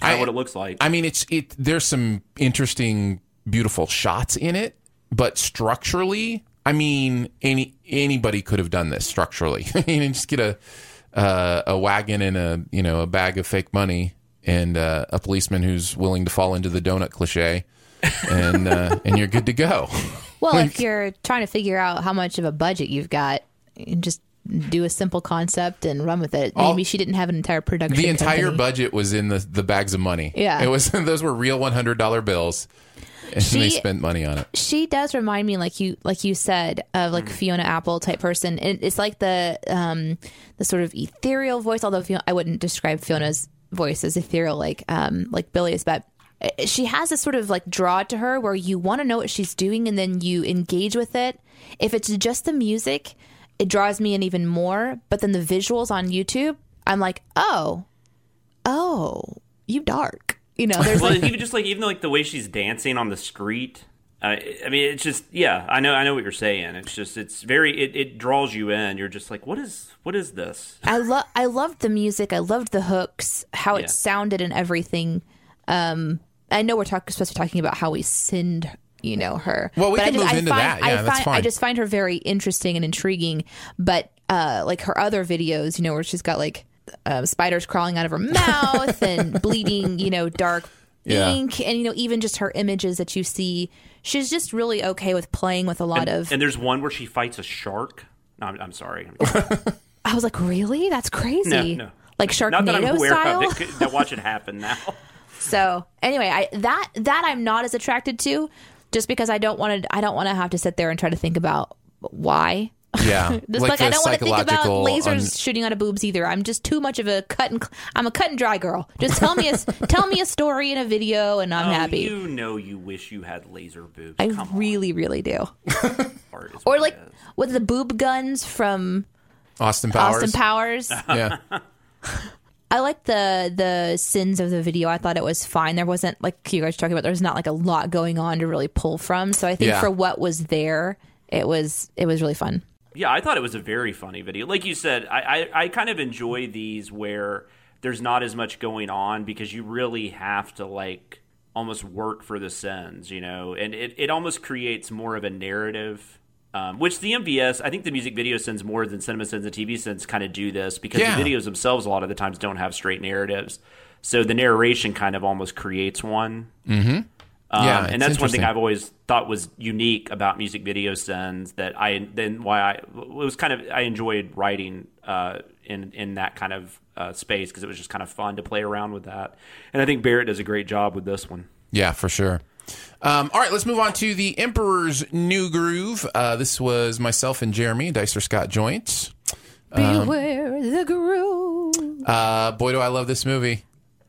kind I- of what it looks like. I mean, it's it. There's some interesting, beautiful shots in it, but structurally, I mean, any anybody could have done this structurally. [LAUGHS] I mean, just get a uh, a wagon and a you know a bag of fake money and uh, a policeman who's willing to fall into the donut cliche, and uh, [LAUGHS] and you're good to go. Well, if you're trying to figure out how much of a budget you've got, you just do a simple concept and run with it. All- Maybe she didn't have an entire production. The entire company. budget was in the the bags of money. Yeah. it was [LAUGHS] those were real one hundred dollar bills, and they She- spent money on it. she does remind me like you like you said of Mm. like Fiona Apple type person. It, it's like the um the sort of ethereal voice. Although Fiona, I wouldn't describe Fiona's voice as ethereal like um like Billie's, but uh, she has this sort of like draw to her where you want to know what she's doing and then you engage with it. If it's just the music, it draws me in even more. But then the visuals on YouTube, I'm like, oh, oh, you dark. You know, there's well, like even just like even like the way she's dancing on the street. Uh, I mean, it's just yeah. I know, I know what you're saying. It's just it's very it, it draws you in. You're just like, what is what is this? I love I loved the music. I loved the hooks, how it sounded and everything. Um, I know we're talking supposed to be talking about how we sinned, you know, her. Well, we but can I just, move I into find, that. I Yeah, that's find, I just find her very interesting and intriguing. But uh, like her other videos, you know, where she's got like uh, spiders crawling out of her mouth and [LAUGHS] bleeding, you know, dark Yeah. ink, and you know, even just her images that you see. She's just really okay with playing with a lot of. And there's one where she fights a shark. No, I'm, I'm sorry. [LAUGHS] I was like, really? That's crazy. No, no. Like Not that I'm Sharknado aware style. of it. Now watch it happen now. [LAUGHS] So anyway, I that that I'm not as attracted to, just because I don't want to. I don't want to have to sit there and try to think about why. Yeah, [LAUGHS] Just like, I don't want to think about lasers un- shooting out of boobs either. I'm just too much of a cut and cl- I'm a cut and dry girl. Just tell me a [LAUGHS] tell me a story in a video and I'm Oh, happy. You know you wish you had laser boobs. I Come really, really do. [LAUGHS] on, art is Or like it is. with the boob guns from Austin Powers. Austin Powers. Yeah, I like the the sins of the video. I thought it was fine. There wasn't like you guys were talking about. There's not like a lot going on to really pull from. So I think Yeah. for what was there, it was it was really fun. Yeah, I thought it was a very funny video. Like you said, I, I, I kind of enjoy these where there's not as much going on because you really have to like almost work for the sins, you know, and it, it almost creates more of a narrative. Um, which the MVS, I think the music video sins more than cinema sins and TV sins kind of do this because Yeah. the videos themselves a lot of the times don't have straight narratives. So the narration kind of almost creates one. yeah, Um, and that's one thing. I've always thought was unique about music video sins that I then why I it was kind of I enjoyed writing uh, in in that kind of uh, space because it was just kind of fun to play around with that. And I think Barrett does a great job with this one. Yeah, for sure. Um, all right, let's move on to the Emperor's New Groove. Uh, this was myself and Jeremy, Dicer Scott Joints. Beware the groove. Uh, boy, do I love this movie.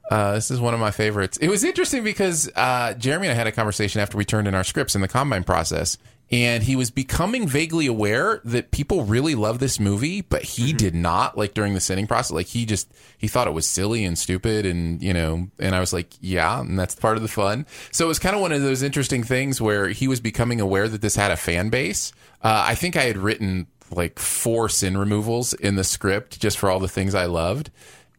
Uh, this is one of my favorites. It was interesting because uh, Jeremy and I had a conversation after we turned in our scripts in the combine process, and he was becoming vaguely aware that people really love this movie, but he did not. Like during the sending process, like he just he thought it was silly and stupid, and you know. And I was like, yeah, and that's part of the fun. So it was kind of one of those interesting things where he was becoming aware that this had a fan base. Uh, I think I had written like four sin removals in the script just for all the things I loved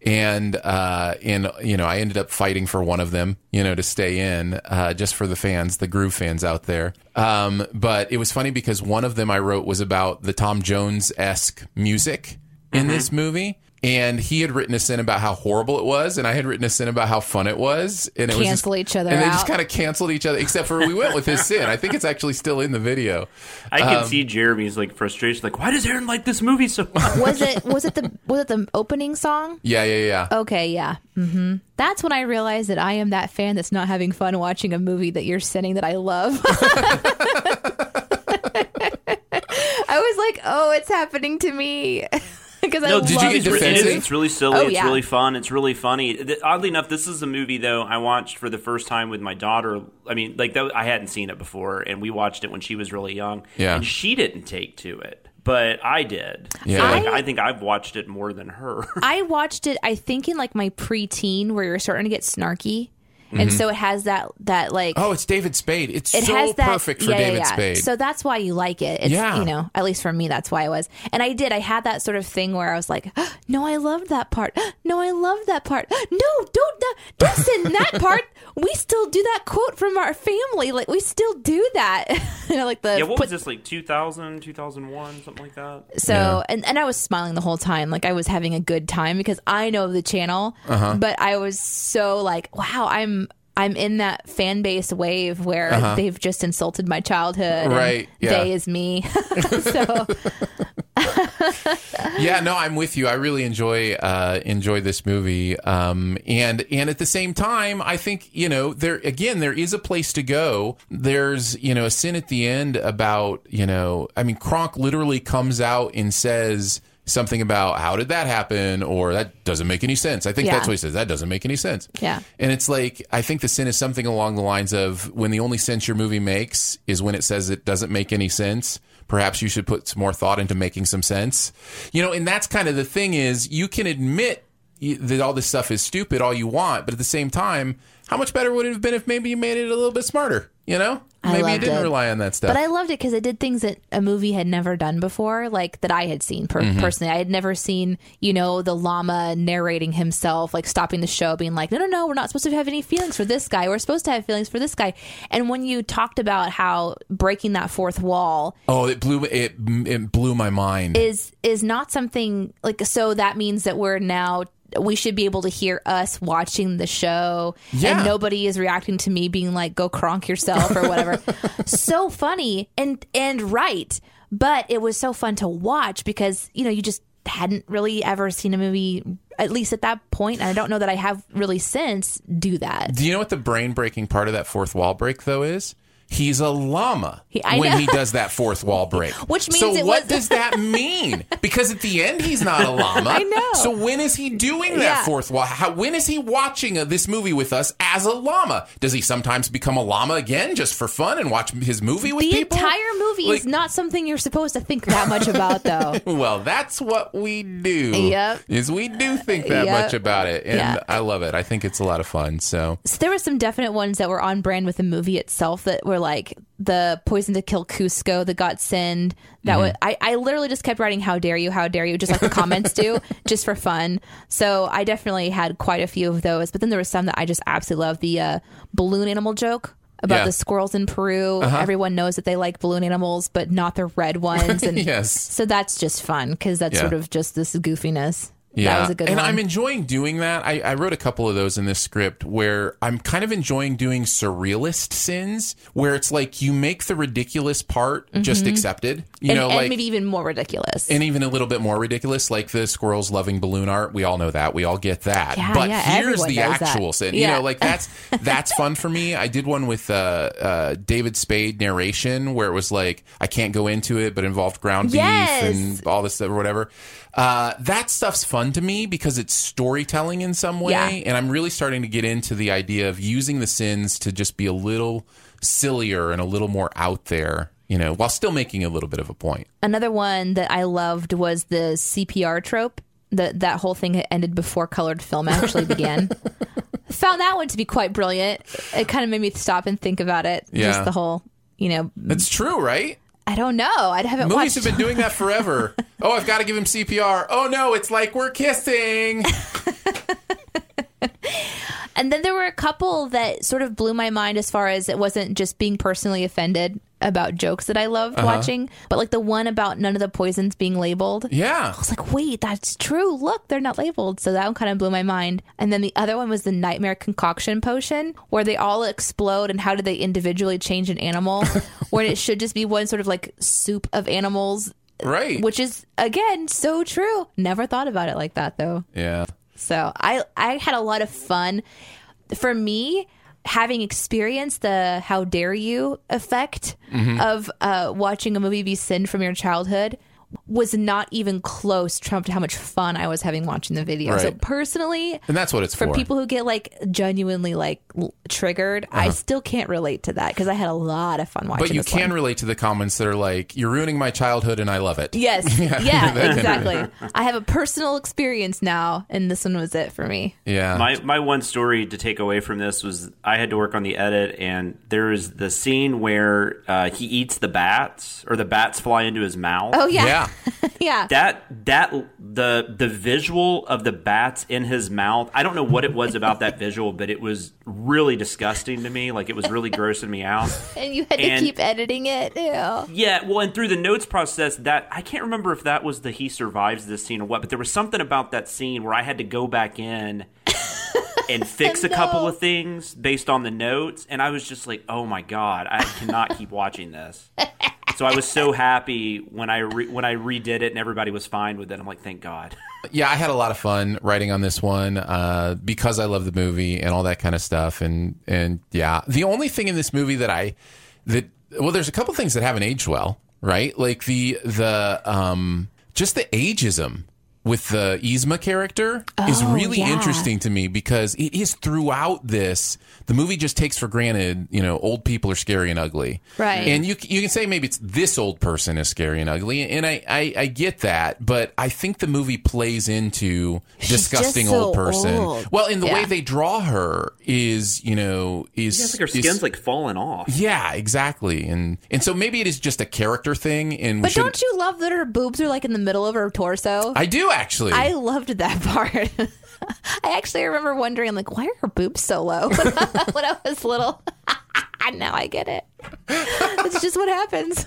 and uh and you know i ended up fighting for one of them you know to stay in uh just for the fans the groove fans out there. Um but it was funny because one of them i wrote was about the tom jones-esque music in this movie and he had written a sin about how horrible it was, and I had written a sin about how fun it was, and it was Cancel each other and they just kind of canceled each other. Except for we went with his sin. I think it's actually still in the video. I can Um, see Jeremy's like frustration. Like, why does Aaron like this movie so much? Was it was it the was it the opening song? Yeah, yeah, yeah. Okay, yeah. Mm-hmm. That's when I realized that I am that fan that's not having fun watching a movie that you're sending that I love. [LAUGHS] I was like, oh, it's happening to me. [LAUGHS] Because I No, love Did you get it's, defensive? it's, it's really silly. Oh, it's yeah. really fun. It's really funny. Th- Oddly enough, this is a movie though I watched for the first time with my daughter. I mean, like that, I hadn't seen it before, and we watched it when she was really young. Yeah. and she didn't take to it, but I did. Yeah. so, like, I- I think I've watched it more than her. I watched it, I think, in like my preteen where you're starting to get snarky. And mm-hmm. so it has that, that like, Oh, it's David Spade. It's it so has that perfect for yeah, yeah, David yeah. Spade. So that's why you like it. It's Yeah. you know, at least for me that's why I was. And I did. I had that sort of thing where I was like, ah, "No, I loved that part. Ah, no, I loved that part. Ah, no, don't no, don't send that [LAUGHS] part. We still do that quote from our family. Like we still do that." [LAUGHS] you know, like the yeah, what put- was this like 2000, 2001, something like that? so Yeah. and, and I was smiling the whole time, like I was having a good time because I know the channel. Uh-huh. But I was so like, wow, I'm I'm in that fan base wave where they've just insulted my childhood. Uh-huh. Right, yeah. They is me. [LAUGHS] so [LAUGHS] yeah, no, I'm with you. I really enjoy uh, enjoy this movie, um, and and at the same time, I think you know there again there is a place to go. There's you know a sin at the end about you know I mean Kronk literally comes out and says something about how did that happen or that doesn't make any sense. I think Yeah. that's what he says. That doesn't make any sense. Yeah. And it's like I think the sin is something along the lines of when the only sense your movie makes is when it says it doesn't make any sense. Perhaps you should put some more thought into making some sense. You know, and that's kind of the thing is you can admit that all this stuff is stupid all you want, but at the same time, how much better would it have been if maybe you made it a little bit smarter? You know, I maybe you didn't it. rely on that stuff. But I loved it because it did things that a movie had never done before, like that I had seen per- Mm-hmm. personally. I had never seen, you know, the llama narrating himself, like stopping the show, being like, no, no, no, we're not supposed to have any feelings for this guy. We're supposed to have feelings for this guy. And when you talked about how breaking that fourth wall oh, it blew it it blew my mind. is is not something like so that means that we're now we should be able to hear us watching the show Yeah. and nobody is reacting to me being like go Kronk yourself or whatever [LAUGHS] so funny and and right but it was so fun to watch because you know you just hadn't really ever seen a movie at least at that point and i don't know that i have really since do that Do you know what the brain breaking part of that fourth wall break though is? He's a llama He- when know. he does that fourth wall break. [LAUGHS] Which means so what was- does that [LAUGHS] mean? Because at the end he's not a llama. [LAUGHS] I know. So when is he doing that Yeah. fourth wall? How, when is he watching uh, this movie with us as a llama? Does he sometimes become a llama again just for fun and watch his movie with the people? The entire movie is not something you're supposed to think that much about though Well, that's what we do. Yep. Is we do think that Yep. much about it, and Yeah. I love it. I think it's a lot of fun. So So there were some definite ones that were on brand with the movie itself that were like the poison to kill Kuzco that got send. That Mm-hmm. was I, I literally just kept writing how dare you, how dare you, just like the comments do, [LAUGHS] just for fun. So I definitely had quite a few of those. But then there was some that I just absolutely love. The uh, balloon animal joke about Yeah. Uh-huh. the squirrels in Peru. Everyone knows that they like balloon animals, but not the red ones. [LAUGHS] And Yes. so that's just fun because that's Yeah. sort of just this goofiness. Yeah, that was a good and one. I'm enjoying doing that. I, I wrote a couple of those in this script where I'm kind of enjoying doing surrealist sins, where it's like you make the ridiculous part just accepted, you Mm-hmm. and, know, and like maybe even more ridiculous. and even a little bit more ridiculous, like the squirrels loving balloon art. We all know that. We all get that. Yeah, but yeah, here's the knows that. actual sin. You know, like that's [LAUGHS] that's fun for me. I did one with uh, uh, David Spade narration where it was like I can't go into it, but involved ground Yes. beef and all this stuff or whatever. Uh, that stuff's fun to me because it's storytelling in some way, Yeah. and I'm really starting to get into the idea of using the sins to just be a little sillier and a little more out there. You know, while still making a little bit of a point. Another one that I loved was the CPR trope. That that whole thing ended before colored film actually [LAUGHS] began. Found that one to be quite brilliant. It kind of made me stop and think about it. Yeah. Just the whole, you know, That's true, right? I don't know. I haven't Movies watched. have been doing that forever. [LAUGHS] oh, I've got to give him CPR. Oh no, it's like we're kissing. [LAUGHS] and then there were a couple that sort of blew my mind as far as it wasn't just being personally offended. About jokes that I loved Uh-huh. watching, but like the one about none of the poisons being labeled. Yeah. I was like, wait, that's true. Look, they're not labeled. So that one kind of blew my mind. And then the other one was the nightmare concoction potion, where they all explode and how do they individually change an animal? [LAUGHS] when it should just be one sort of like soup of animals, Right. which is again so true. Never thought about it like that though. yeah. So I I had a lot of fun. For me, having experienced the "How dare you" effect Mm-hmm. of uh, watching a movie be sinned from your childhood was not even close trumped how much fun I was having watching the video. So personally, And that's what it's for for. people who get like genuinely like l- triggered, I still can't relate to that because I had a lot of fun watching. Uh-huh. but you this can one. relate to the comments that are like, "You're ruining my childhood, and I love it." Yes. [LAUGHS] Yeah, Yeah, that kind of- exactly. I have a personal experience now, and this one was it for me. Yeah. My my one story to take away from this was I had to work on the edit, and there is the scene where uh, he eats the bats, or the bats fly into his mouth. Oh yeah, yeah. [LAUGHS] yeah. That that the the visual of the bats in his mouth. I don't know what it was about that visual, but it was really disgusting to me. Like it was really grossing me out. [LAUGHS] and you had to keep editing it. Ew. Yeah, well, and through the notes process, that I can't remember if that was the he survives this scene or what, but there was something about that scene where I had to go back in and fix a couple of [LAUGHS] things based on the notes, and I was just like, "Oh my god, I cannot keep watching this." So I was so happy when I re- when I redid it and everybody was fine with it. I'm like, "Thank God." yeah, I had a lot of fun writing on this one uh, because I love the movie and all that kind of stuff. And and yeah, the only thing in this movie that I that well, there's a couple things that haven't aged well, right? Like the the um just the ageism with the Yzma character is Oh, really yeah. interesting to me because it is throughout this the movie just takes for granted you know old people are scary and ugly Right. and you you can say maybe it's this old person is scary and ugly and I I, I get that but I think the movie plays into She's disgusting so old person old. well in the way they draw her is you know is It's like her is- skin's like falling off. yeah exactly and and so maybe it is just a character thing and we But don't you love that her boobs are like in the middle of her torso? I do actually I loved that [LAUGHS] part. I actually remember wondering, like, why are her boobs so low [LAUGHS] when I was little? [LAUGHS] now I get it. It's just what happens.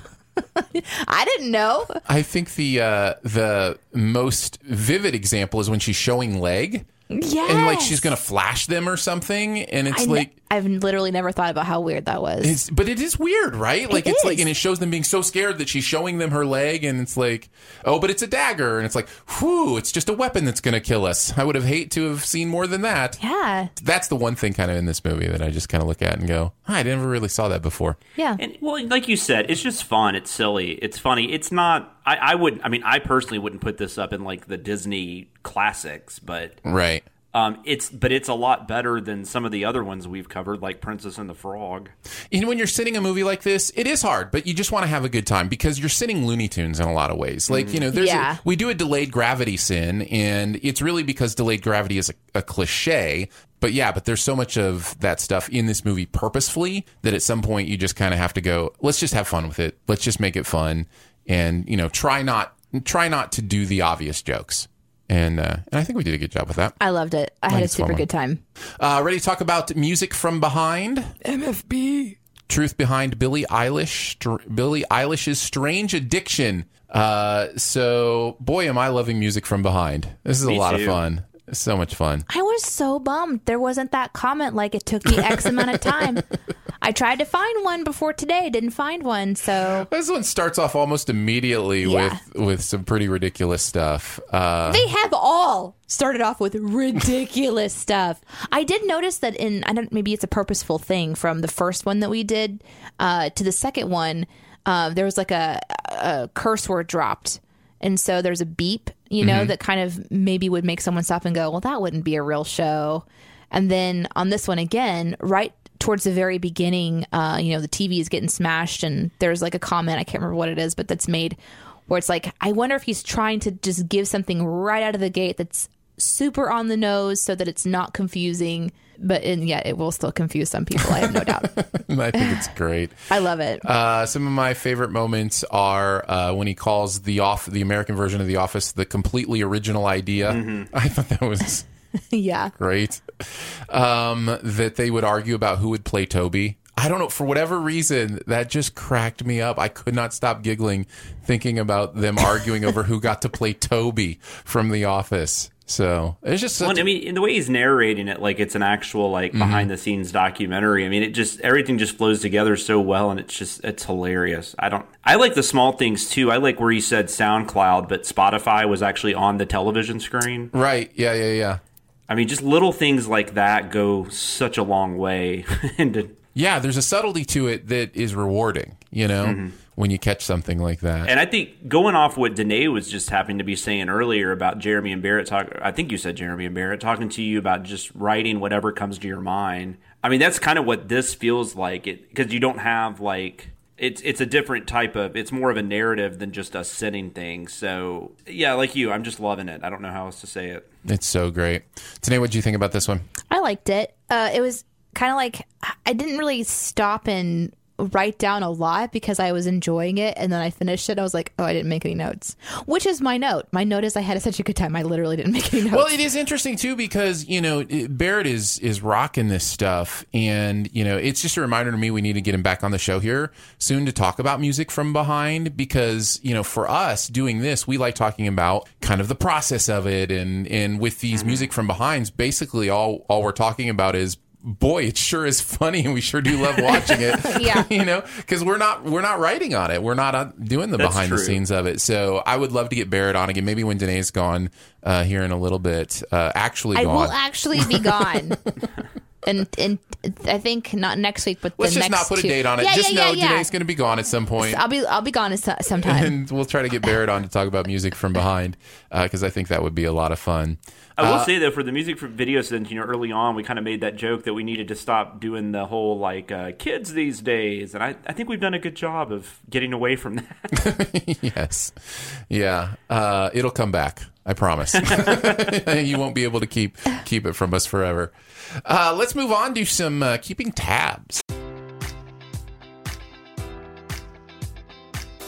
I didn't know. I think the uh, the most vivid example is when she's showing leg Yes. and like she's gonna flash them or something, and it's like I like. have literally never thought about how weird that was. It's, but it is weird, right? Like it's like, and it shows them being so scared that she's showing them her leg, and it's like, oh, but it's a dagger, and it's like, whew, it's just a weapon that's going to kill us. I would have hate to have seen more than that. yeah. That's the one thing kind of in this movie that I just kind of look at and go, "Huh, I never really saw that before. Yeah. And well, like you said, it's just fun. It's silly. It's funny. It's not. I, I would. I mean, I personally wouldn't put this up in like the Disney classics, but Right. um, it's but it's a lot better than some of the other ones we've covered, like Princess and the Frog. You know, when you're sitting a movie like this, it is hard, but you just want to have a good time because you're sitting Looney Tunes in a lot of ways. Like, you know, there's Yeah. a, we do a delayed gravity sin, and it's really because delayed gravity is a, a cliche. But yeah, but there's so much of that stuff in this movie purposefully that at some point you just kind of have to go, let's just have fun with it. Let's just make it fun, and you know, try not try not to do the obvious jokes. And uh, and I think we did a good job with that. I loved it. I had a super good time. Uh, ready to talk about music from behind? MFB. Truth behind Billie Eilish. Str- Billie Eilish's strange addiction. Uh, so boy, am I loving music from behind. This is a Me lot of fun. So much fun. I was so bummed there wasn't that comment like it took me X amount of time. [LAUGHS] I tried to find one before today, didn't find one. So This one starts off almost immediately Yeah. with with some pretty ridiculous stuff. Uh, they have all started off with ridiculous stuff. I did notice that in I don't maybe it's a purposeful thing from the first one that we did uh, to the second one. Uh, there was like a, a curse word dropped, and so there's a beep, you know, that kind of maybe would make someone stop and go, "Well, that wouldn't be a real show." And then on this one again, right towards the very beginning, uh, you know, the TV is getting smashed, and there's like a comment I can't remember what it is, but that's made where it's like, I wonder if he's trying to just give something right out of the gate that's super on the nose so that it's not confusing, but and yet it will still confuse some people. I have no doubt. [LAUGHS] I think it's great. I love it. Uh, some of my favorite moments are uh, when he calls the off the American version of The Office the completely original idea. [LAUGHS] I thought that was [LAUGHS] yeah. great. Um, that they would argue about who would play Toby. I don't know for whatever reason that just cracked me up. I could not stop giggling thinking about them arguing over who got to play Toby from The Office. So it's just such Well, I mean, in the way he's narrating it, like it's an actual like Mm-hmm. behind the scenes documentary. I mean, it just everything just flows together so well, and it's just it's hilarious. I don't. I like the small things too. I like where he said SoundCloud, but Spotify was actually on the television screen. right. Yeah, yeah, yeah. I mean, just little things like that go such a long way. [LAUGHS] and Yeah, there's a subtlety to it that is rewarding, you know, mm-hmm. when you catch something like that. and I think going off what Danae was just happening to be saying earlier about Jeremy and Barrett talk. I think you said Jeremy and Barrett talking to you about just writing whatever comes to your mind. I mean, that's kind of what this feels like. It because you don't have like it's it's a different type of it's more of a narrative than just us sitting things. So yeah, like you, I'm just loving it. I don't know how else to say it. it's so great. Danae, what do you think about this one? I liked it. Uh, it was kind of like I didn't really stop and write down a lot because I was enjoying it, and then I finished it. I was like, oh, I didn't make any notes, which is my note. My note is I had such a good time. I literally didn't [LAUGHS] make any notes. Well, it is interesting too because you know Barrett is is rocking this stuff, and you know it's just a reminder to me we need to get him back on the show here soon to talk about music from behind because you know for us doing this we like talking about kind of the process of it, and and with these mm-hmm. music from behinds, basically all all we're talking about is. Boy, it sure is funny, and we sure do love watching it. [LAUGHS] Yeah. [LAUGHS] you know, because we're not we're not writing on it, we're not uh, doing the That's behind the scenes of it. So I would love to get Barrett on again. Maybe when Danae's gone uh, here in a little bit, uh, actually I gone. will actually be [LAUGHS] gone. And and I think not next week, but Let's the just next not put a date on it. Yeah, just yeah, know yeah, yeah. Danae's going to be gone at some point. I'll be I'll be gone so- sometime. and we'll try to get Barrett on to talk about music from behind because I think that would be a lot of fun. I will Uh, say though, for the music for video, since you know early on we kind of made that joke that we needed to stop doing the whole like uh, kids these days, and I, I think we've done a good job of getting away from that. [LAUGHS] [LAUGHS] yes, yeah, uh, it'll come back. I promise. [LAUGHS] you won't be able to keep keep it from us forever. Uh, let's move on to some uh, keeping tabs.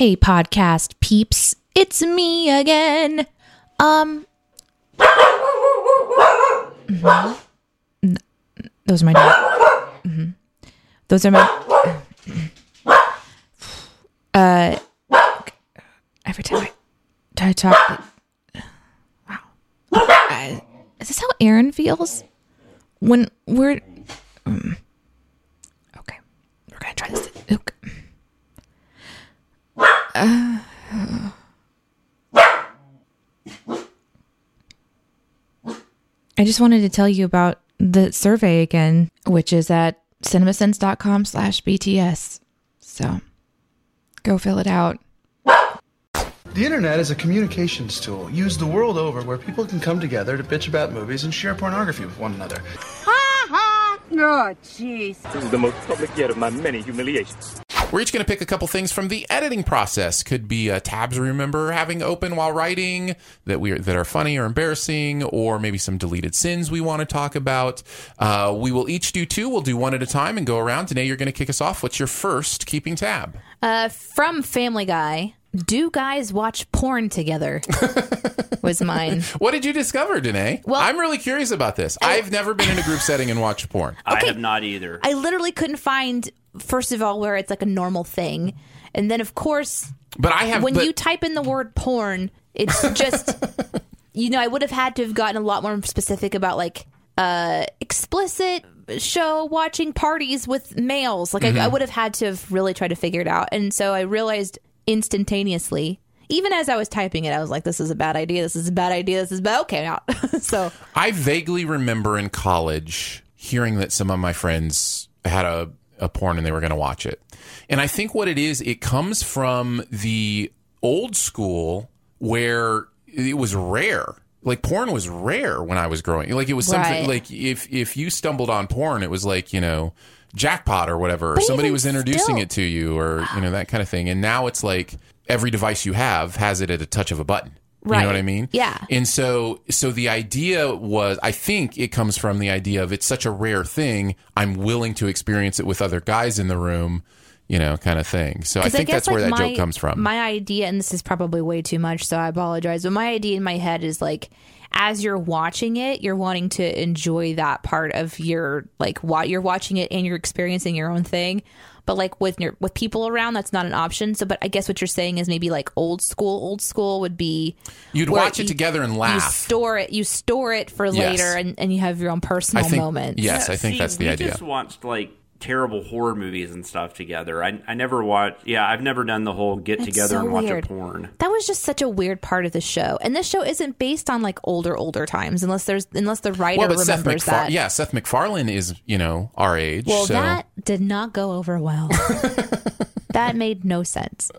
Hey, podcast peeps, it's me again. Um, mhm. Those are my dog. Mhm. Those are my. Uh, every time I, I talk, wow. Uh, is this how Aaron feels when we're? um, okay, we're gonna try this. Okay. I just wanted to tell you about the survey again, which is at cinemasins.com slash BTS. So go fill it out. The internet is a communications tool used the world over where people can come together to bitch about movies and share pornography with one another. Ha ha! Oh, jeez. This is the most public yet of my many humiliations. We're each going to pick a couple things from the editing process. Could be uh, tabs we remember having open while writing that we that are funny or embarrassing, or maybe some deleted sins we want to talk about. Uh, we will each do two. We'll do one at a time and go around. Danae, you're going to kick us off. What's your first keeping tab? Uh, from Family Guy, do guys watch porn together? [LAUGHS] was mine. What did you discover, Danae? Well- I'm really curious about this. I've never been in a group setting and watched porn. I have not either. I literally couldn't find, first of all, where it's like a normal thing. And then, of course, But I have. when but- you type in the word porn, it's [LAUGHS] just, you know, I would have had to have gotten a lot more specific about like uh, explicit show watching parties with males. Like, I, I would have had to have really tried to figure it out. And so I realized instantaneously. Even as I was typing it, I was like, "This is a bad idea. This is a bad idea. This is bad." Okay, out. [LAUGHS] so I vaguely remember in college hearing that some of my friends had a, a porn and they were going to watch it. And I think what it is, it comes from the old school where it was rare. Like porn was rare when I was growing. Like it was something Right. like if if you stumbled on porn, it was like you know jackpot or whatever. But somebody was introducing still- it to you, or you know that kind of thing. And now it's like every device you have has it at a touch of a button. You know what I mean? Yeah. And so, so the idea was, I think it comes from the idea of it's such a rare thing. I'm willing to experience it with other guys in the room, you know, kind of thing. So I think guess, that's where that my- joke comes from. My idea, and this is probably way too much, so I apologize. But my idea in my head is like, as you're watching it, you're wanting to enjoy that part of your like what you're watching it and you're experiencing your own thing. But like with your with people around, that's not an option. So, but I guess what you're saying is maybe like old school. Old school would be You'd watch it you- together and You laugh. store it. You store it for Yes. later, and, and you have your own personal I think- moments. yes, I think See, that's the we idea. just watched like terrible horror movies and stuff together. I, I never watched. Yeah, I've never done the whole get It's together so and watch weird. a porn. That was just such a weird part of the show, and this show isn't based on like older older times, unless there's unless the writer well, but Seth remembers that. yeah, Seth MacFarlane is, you know, our age. Well, so that did not go over well. [LAUGHS] that made no sense.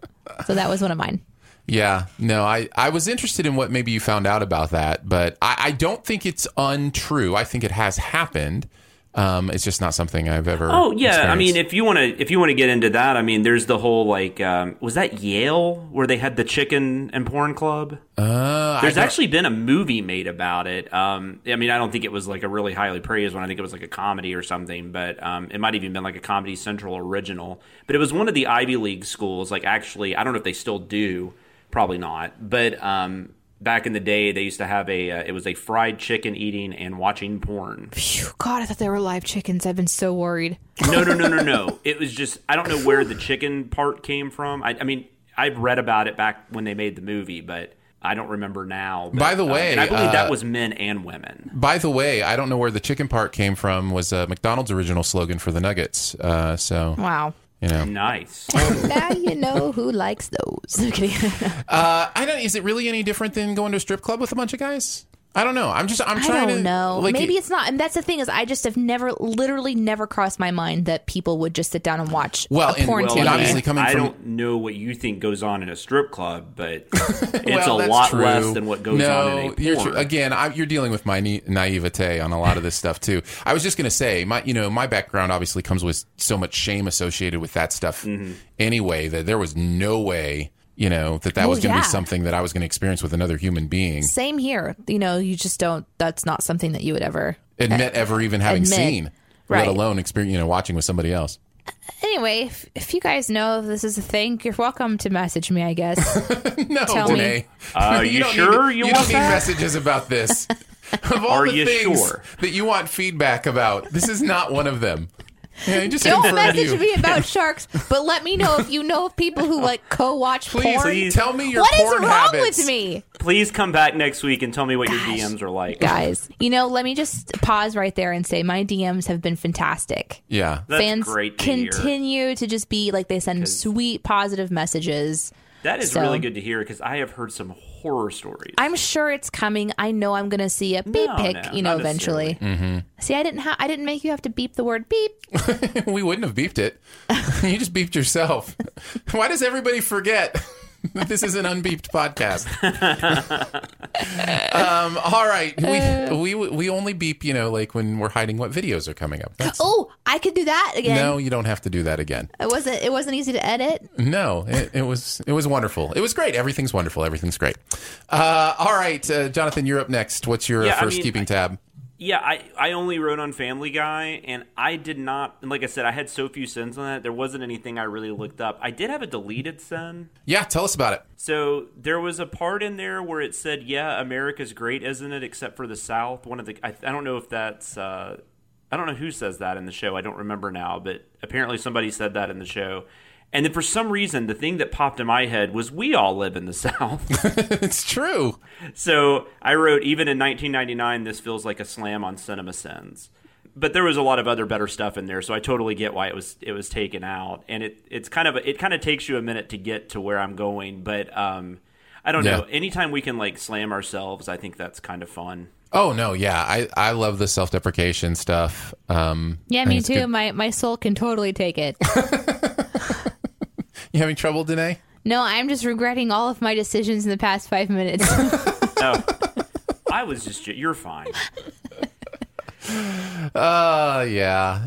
So that was one of mine. Yeah, no, I, I was interested in what maybe you found out about that, but I, I don't think it's untrue. I think it has happened. Um, it's just not something I've ever. Oh yeah, I mean, if you want to, if you want to get into that, I mean, there's the whole like, um, was that Yale where they had the chicken and porn club? uh, There's I don't- actually been a movie made about it. Um, I mean, I don't think it was like a really highly praised one. I think it was like a comedy or something, but um, it might have even been like a Comedy Central original. But it was one of the Ivy League schools. Like, actually, I don't know if they still do. Probably not. But um, back in the day, they used to have a. Uh, it was a fried chicken eating and watching porn. Phew, God, I thought they were live chickens. I've been so worried. No, no, no, no, no. [LAUGHS] It was just I don't know where the chicken part came from. I, I mean, I've read about it back when they made the movie, but I don't remember now. But, By the uh, way, and I believe uh, that was men and women. By the way, I don't know where the chicken part came from. Was uh, McDonald's original slogan for the nuggets? Uh, so Wow. You know, Nice. [LAUGHS] now you know who likes those. [LAUGHS] I'm kidding. uh, I don't. Is it really any different than going to a strip club with a bunch of guys? I don't know. I'm just. I'm I trying don't to know. Like, Maybe it's not. And that's the thing is, I just have never, literally, never crossed my mind that people would just sit down and watch Well, a and- porn well, TV. and obviously coming I from- don't know what you think goes on in a strip club, but [LAUGHS] it's Well, a lot true. less than what goes no, on in a You're true. Again, I, you're dealing with my na- naivete on a lot of this stuff too. I was just going to say, my you know, my background obviously comes with so much shame associated with that stuff. Mm-hmm. Anyway, that there was no way, you know, that that Oh, was going to yeah. be something that I was going to experience with another human being. Same here. You know, you just don't. That's not something that you would ever Admit ever even having Admit. seen, Right. let alone experience, you know, watching with somebody else. Anyway, if, if you guys know if this is a thing, you're welcome to message me. I guess. [LAUGHS] No, Tell me. Danae. Uh, [LAUGHS] you don't sure need, you you want don't need messages about this. [LAUGHS] of all Are the you things sure? that you want feedback about, this is not one of them. Yeah, just don't message you. me about sharks, but let me know if you know of people who like co-watch Please, porn. please. tell me your What is porn wrong habits. with me? Please come back next week and tell me what your DMs are like. Guys, you know, let me just pause right there and say my DMs have been fantastic. Yeah. That's Fans great to hear. continue to just be like they send sweet positive messages. That is So- really good to hear because I have heard some horror stories. I'm sure it's coming. I know I'm going to see a beep No, pic, no, you know, eventually. Mm-hmm. See, I didn't ha- I didn't make you have to beep the word beep. [LAUGHS] we wouldn't have beeped it. [LAUGHS] you just beeped yourself. [LAUGHS] Why does everybody forget that this is an unbeeped podcast? um, all right, we, we we only beep, you know, like when we're hiding what videos are coming up. That's, Oh, I could do that again. no, you don't have to do that again. It wasn't it wasn't easy to edit. No, it, it was it was wonderful. It was great. Everything's wonderful. Everything's great. Uh, all right, uh, Jonathan, you're up next. What's your Yeah, I first mean, keeping tab? Yeah, I, I only wrote on Family Guy, and I did not. And like I said, I had so few sins on that. There wasn't anything I really looked up. I did have a deleted sin. Yeah, tell us about it. So there was a part in there where it said, "Yeah, America's great, isn't it? Except for the South." One of the I, I don't know if that's uh, I don't know who says that in the show. I don't remember now, but apparently somebody said that in the show. And then for some reason, the thing that popped in my head was, "We all live in the [LAUGHS] South." [LAUGHS] it's true. So I wrote, even in 1999, this feels like a slam on cinema sins. but there was a lot of other better stuff in there, so I totally get why it was it was taken out. And it it's kind of it kind of takes you a minute to get to where I'm going, but um, I don't Yeah. know. Anytime we can like slam ourselves, I think that's kind of fun. Oh no, yeah, I I love the self deprecation stuff. Um, Yeah, me too. good. My my soul can totally take it. [LAUGHS] You having trouble, Danae? no, I'm just regretting all of my decisions in the past five minutes. [LAUGHS] Oh, I was just you're fine. Uh, yeah.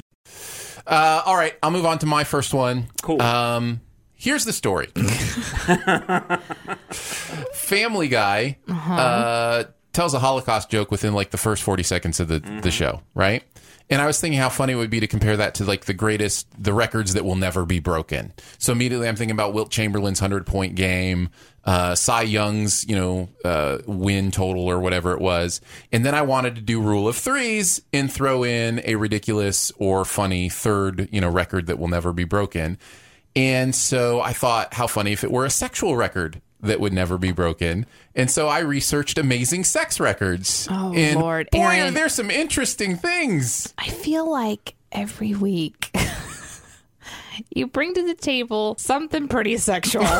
Uh, all right, I'll move on to my first one. Cool. Um, here's the story. [LAUGHS] Family Guy uh, tells a Holocaust joke within like the first 40 seconds of the, the show, right? And I was thinking how funny it would be to compare that to like the greatest, the records that will never be broken. So immediately I'm thinking about Wilt Chamberlain's 100 point game, uh, Cy Young's, you know, uh, win total or whatever it was. And then I wanted to do rule of threes and throw in a ridiculous or funny third, you know, record that will never be broken. And so I thought, how funny if it were a sexual record that would never be broken. And so I researched amazing sex records. Oh, and Lord, boy, Aaron. are there some interesting things. I feel like every week [LAUGHS] you bring to the table something pretty sexual. [LAUGHS]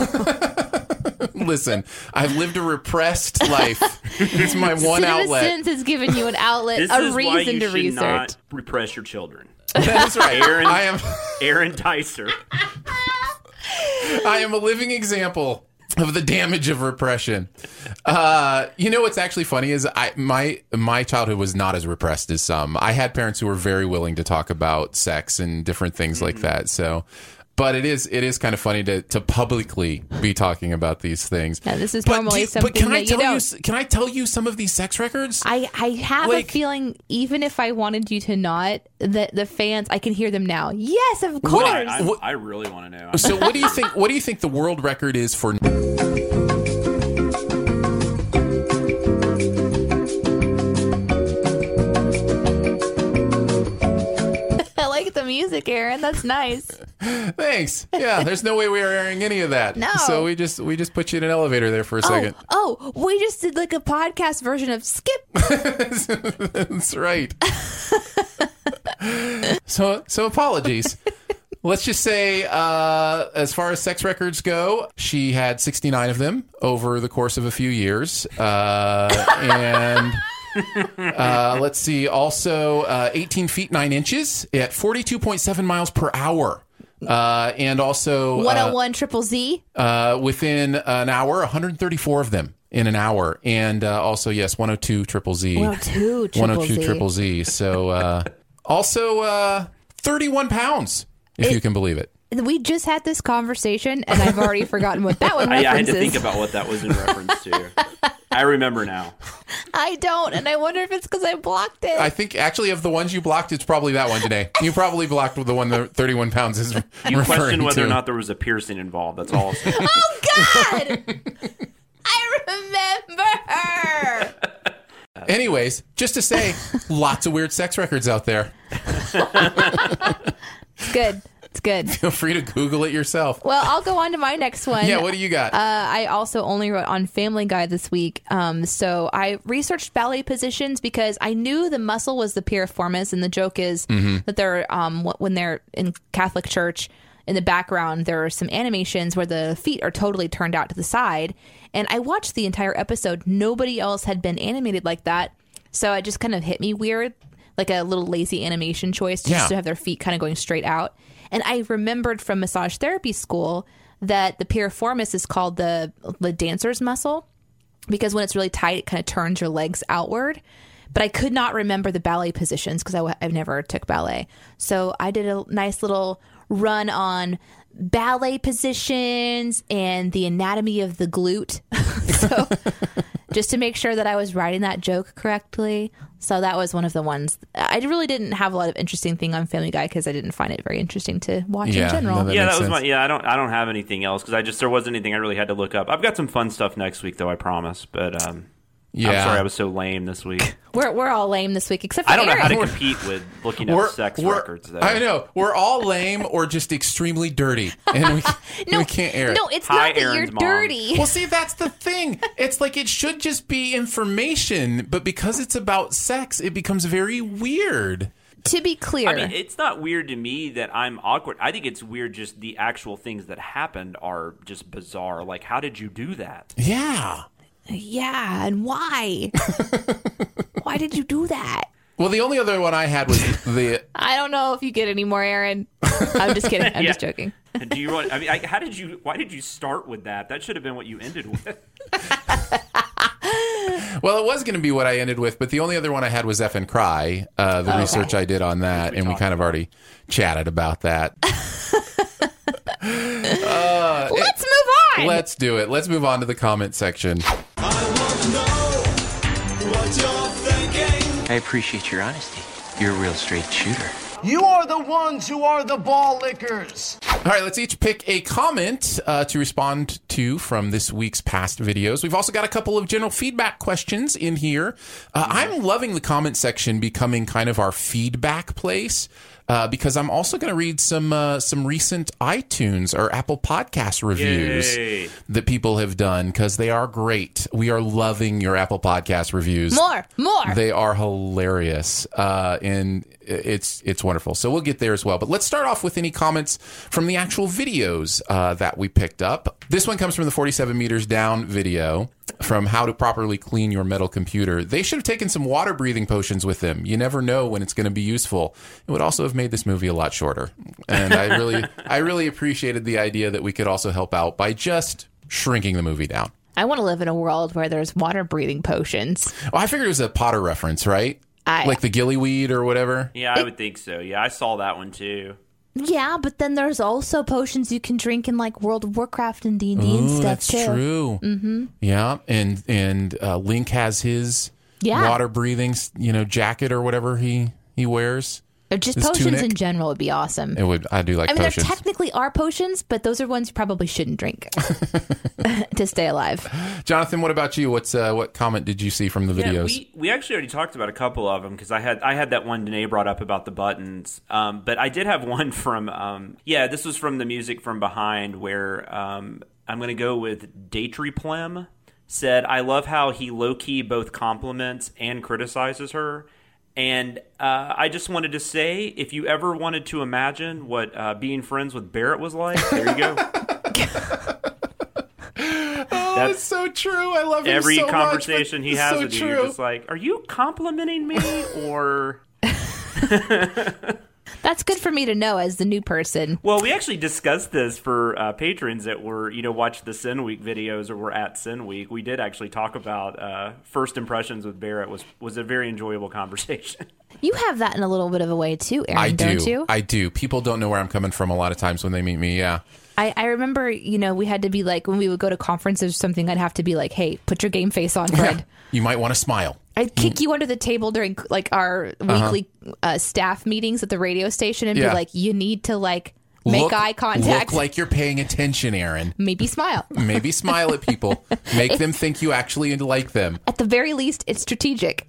[LAUGHS] Listen, I've lived a repressed life. it's my one outlet. Citizens has given you an outlet, This a is why reason you to research. not repress your children. That is right. Aaron- I am Aaron Dicer. I am a living example of the damage of repression. Uh, you know what's actually funny is I my my childhood was not as repressed as some. I had parents who were very willing to talk about sex and different things like that. So, but it is it is kind of funny to to publicly be talking about these things. Now, this is But normally do- something but can that I you tell don't. you s- can I tell you some of these sex records? I, I have Like- a feeling, even if I wanted you to not, that the fans, I can hear them now. Yes, of course. What- I, What- I really want to know. so what do you think what do you think the world record is for like the music, Aaron. That's nice. [LAUGHS] Thanks. Yeah, there's no way we are airing any of that. No. So we just we just put you in an elevator there for a second. Oh, oh, we just did like a podcast version of Skip. [LAUGHS] That's right. [LAUGHS] so so apologies. Let's just say, uh, as far as sex records go, she had 69 of them over the course of a few years. Uh, and uh, let's see, also uh, 18 feet 9 inches at 42.7 miles per hour. Uh, and also uh, 101 Triple Z. uh, within an hour, 134 of them in an hour, and uh, also yes, 102 triple Z, 102 triple Z. triple Z. So uh, also uh, 31 pounds, if you can believe it. We just had this conversation, and I've already forgotten what that one [LAUGHS] I, I had to think about what that was in reference to. [LAUGHS] I remember now. [LAUGHS] I don't, and I wonder if it's because I blocked it. I think actually of the ones you blocked, it's probably that one today. You probably blocked the one that 31 pounds is [LAUGHS] You referring question whether to. or not there was a piercing involved. That's all. I'll say. oh God! [LAUGHS] I remember. Anyways, just to say, lots of weird sex records out there. Good. It's good. Feel free to Google it yourself. Well, I'll go on to my next one. Yeah, what do you got? Uh, I also only wrote on Family Guy this week. Um, so I researched ballet positions because I knew the muscle was the piriformis, and the joke is that they're um, when they're in Catholic church. In the background, there are some animations where the feet are totally turned out to the side. And I watched the entire episode. Nobody else had been animated like that. So it just kind of hit me weird, like a little lazy animation choice just Yeah. to have their feet kind of going straight out. And I remembered from massage therapy school that the piriformis is called the the dancer's muscle because when it's really tight, it kind of turns your legs outward. But I could not remember the ballet positions because I've never took ballet. So I did a nice little run on ballet positions and the anatomy of the glute. [LAUGHS] so just to make sure that I was writing that joke correctly. So that was one of the ones. I really didn't have a lot of interesting thing on Family Guy because I didn't find it very interesting to watch Yeah, in general. no, that yeah, that was sense. my. Yeah, I don't. I don't have anything else because I just there wasn't anything I really had to look up. I've got some fun stuff next week though. I promise. But um, I'm Yeah. sorry I was so lame this week. [LAUGHS] We're we're all lame this week except for I don't know Aaron. how to compete with [LAUGHS] looking at sex records. Though. I know we're all lame or just extremely dirty, and we, [LAUGHS] no, we can't air it. No, it's Hi, not that Aaron's you're mom. dirty. Well, see, that's the thing. It's like it should just be information, but because it's about sex, it becomes very weird. To be clear, I mean, it's not weird to me that I'm awkward. I think it's weird just the actual things that happened are just bizarre. Like, how did you do that? Yeah. Yeah, and why? [LAUGHS] why did you do that? Well, the only other one I had was the. I don't know if you get any more, Aaron. I'm just kidding. I'm [LAUGHS] Yeah. just joking. Do you want? I mean, I, how did you? Why did you start with that? That should have been what you ended with. [LAUGHS] Well, it was going to be what I ended with, but the only other one I had was F and Cry. Uh, the Okay. research I did on that, and we talked kind of already chatted about that. Uh, Let's move on. Let's do it. Let's move on to the comment section. I appreciate your honesty. You're a real straight shooter. You are the ones who are the ball lickers. All right, let's each pick a comment uh, to respond to from this week's past videos. We've also got a couple of general feedback questions in here. Uh, I'm loving the comment section becoming kind of our feedback place. Uh, because I'm also going to read some uh, some recent iTunes or Apple Podcast reviews Yay. that people have done because they are great. We are loving your Apple Podcast reviews. More, more. They are hilarious, uh, and it's it's wonderful. So we'll get there as well. But let's start off with any comments from the actual videos uh, that we picked up. This one comes from the 47 meters down video from how to properly clean your metal computer. They should have taken some water breathing potions with them. You never know when it's going to be useful. It would also have made this movie a lot shorter. And I really I really appreciated the idea that we could also help out by just shrinking the movie down. I want to live in a world where there's water breathing potions. Well, I figured it was a Potter reference, right? I- like the gillyweed or whatever. Yeah, I would think so. Yeah, I saw that one too. Yeah, but then there's also potions you can drink in like World of Warcraft and D and D and stuff that's too. true. Mm-hmm. Yeah, and and uh, Link has his Yeah. water breathing, you know, jacket or whatever he he wears. Or just His potions tunic. in general would be awesome. It would. I do like potions. I mean, potions. there technically are potions, but those are ones you probably shouldn't drink [LAUGHS] [LAUGHS] to stay alive. Jonathan, what about you? What's uh, what comment did you see from the Yeah, videos? we, we actually already talked about a couple of them because I had I had that one Danae brought up about the buttons, um, but I did have [LAUGHS] one from um, yeah this was from the music from behind where um, I'm going to go with Plem said I love how he low key both compliments and criticizes her. And uh, I just wanted to say, if you ever wanted to imagine what uh, being friends with Barrett was like, there you go. [LAUGHS] oh, that's so true. I love Every so much, conversation he has so with you, true. you're just like, are you complimenting me or? [LAUGHS] That's good for me to know as the new person. Well, we actually discussed this for uh, patrons that were, you know, watch the Sin Week videos or were at Sin Week. We did actually talk about uh, first impressions with Barrett was was a very enjoyable [LAUGHS] conversation. You have that in a little bit of a way too, Aaron, I do. don't you? I do. People don't know where I'm coming from a lot of times when they meet me. Yeah. I, I remember, you know, we had to be like when we would go to conferences or something. I'd have to be like, "Hey, put your game face on, Fred." [LAUGHS] You might want to smile. I'd kick you under the table during like our weekly uh, staff meetings at the radio station and Uh-huh. Yeah. be like, "You need to like make Look- eye contact, Look like you're paying attention, Aaron. maybe smile." [LAUGHS] Maybe smile at people. [LAUGHS] Make them think you actually like them. At the very least, it's strategic.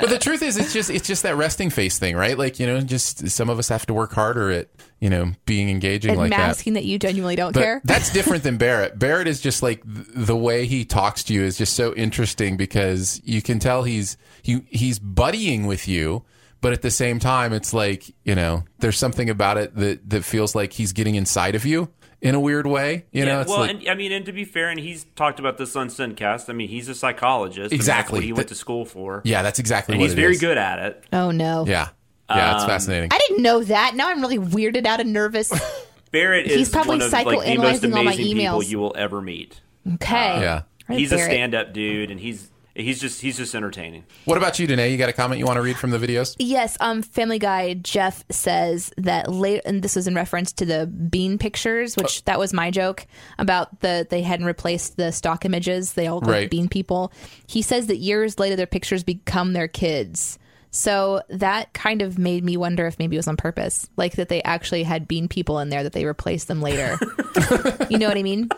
But the truth is it's just it's just that resting face thing right like you know just some of us have to work harder at you know being engaging and like that masking that. you genuinely don't but care. [LAUGHS] that's different than barrett barrett is just like th- the way he talks to you is just so interesting because you can tell he's he he's buddying with you but at the same time it's like you know there's something about it that that feels like he's getting inside of you in a weird way you know Yeah, it's well, like and I mean, and to be fair, and he's talked about this on Sincast. I mean, he's a psychologist. I mean, that's Exactly. what he went That- to school for. yeah that's exactly and what he's it very is. good at it. oh no, yeah yeah it's Um, fascinating I didn't know that. Now I'm really weirded out and nervous. [LAUGHS] Barrett He's is probably one of like the most psychoanalyzing all my amazing people you will ever meet. Okay, yeah Right, He's a stand-up dude, and he's he's just he's just entertaining. what about you Danae? you got a comment you want to read from the videos Yes, um, Family Guy Jeff says that late, and this was in reference to the bean pictures, which that was my joke about the they hadn't replaced the stock images; they all look Right. like bean people. He says that years later, their pictures become their kids. So that kind of made me wonder if maybe it was on purpose, like that they actually had bean people in there that they replaced them later. [LAUGHS] you know what I mean?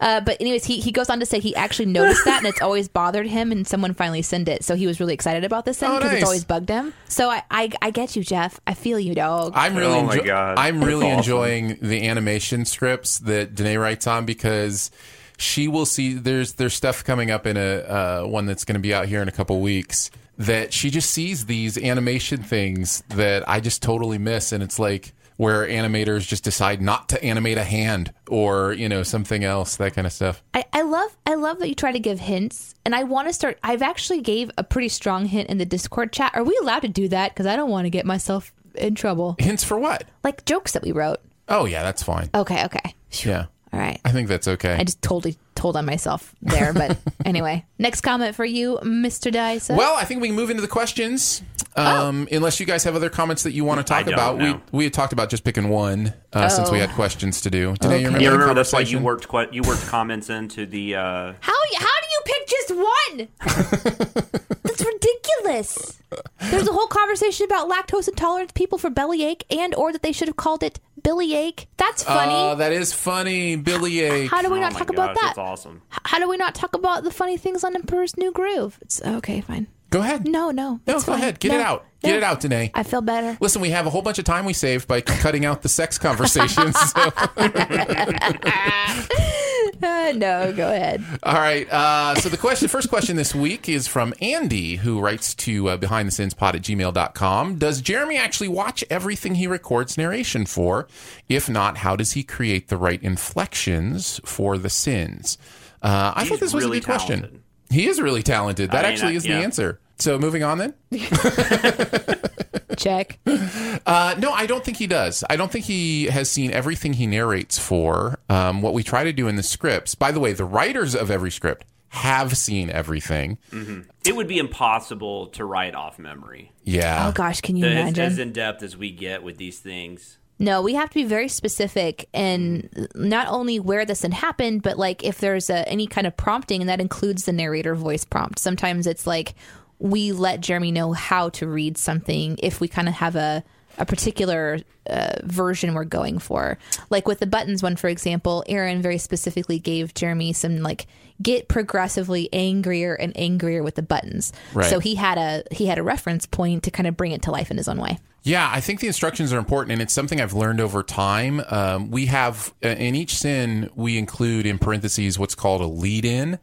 Uh, but anyways, he, he goes on to say he actually noticed that and it's always bothered him and someone finally sent it. So he was really excited about this thing Oh, because nice. it's always bugged him. So I, I I get you, Jeff. I feel you, dog. I'm really, Oh my enjo- God. I'm That's really awesome. enjoying the animation scripts that Danae writes on because she will see there's there's stuff coming up in a uh, one that's going to be out here in a couple weeks that she just sees these animation things that I just totally miss, and it's like where animators just decide not to animate a hand or you know something else, that kind of stuff. I, I love I love that you try to give hints, and I want to start. I've actually gave a pretty strong hint in the Discord chat. Are we allowed to do that? Because I don't want to get myself in trouble. Hints for what? Like jokes that we wrote. Oh yeah, that's fine. Okay, okay. Yeah, All right. I think that's okay. I just totally told on myself there, but [LAUGHS] anyway. Next comment for you, Mr. Dice. Well, I think we can move into the questions. Um, Unless you guys have other comments that you want to I talk don't about, we know. we had talked about just picking one uh, since we Oh. had questions to do. Danae, you Okay. remember, Yeah, remember that's why you worked que- you worked comments into the. Uh, How how do you pick just one? [LAUGHS] That's ridiculous. There's a whole conversation about lactose intolerant people for bellyache, and or that they should have called it Billy ache. That's funny. Oh, that is funny, Billy Ache. how do we oh not my talk gosh, about that? That's awesome. How do we not talk about the funny things on Emperor's New Groove? It's okay, fine. Go ahead. No, no, No, it's go fine. ahead. Get No, it out. Get it out, Danae. I feel better. Listen, we have a whole bunch of time we saved by cutting out the sex [LAUGHS] conversations. so. [LAUGHS] Uh, no, go ahead. All right. Uh, so the question, first question this week is from Andy, who writes to uh, behind the sins pod at gmail.com. Does Jeremy actually watch everything he records narration for? If not, how does he create the right inflections for the sins? Uh, I He's thought this was really a good question. He is really talented. That I mean, actually is yeah. the answer. So moving on then. [LAUGHS] Check. Uh, no, I don't think he does. I don't think he has seen everything he narrates for. Um, what we try to do in the scripts, by the way, the writers of every script have seen everything. It would be impossible to write off memory. Yeah. Oh gosh, can you As, imagine? as in depth as we get with these things. No, we have to be very specific and not only where this had happened, but like if there's a, any kind of prompting, and that includes the narrator voice prompt. Sometimes it's like we let Jeremy know how to read something if we kind of have a a particular uh, version we're going for. Like with the buttons one, for example, Aaron very specifically gave Jeremy some like get progressively angrier and angrier with the buttons. Right. So he had a he had a reference point to kind of bring it to life in his own way. Yeah, I think the instructions are important, and it's something I've learned over time. Um, we have uh, in each sin we include in parentheses what's called a lead in.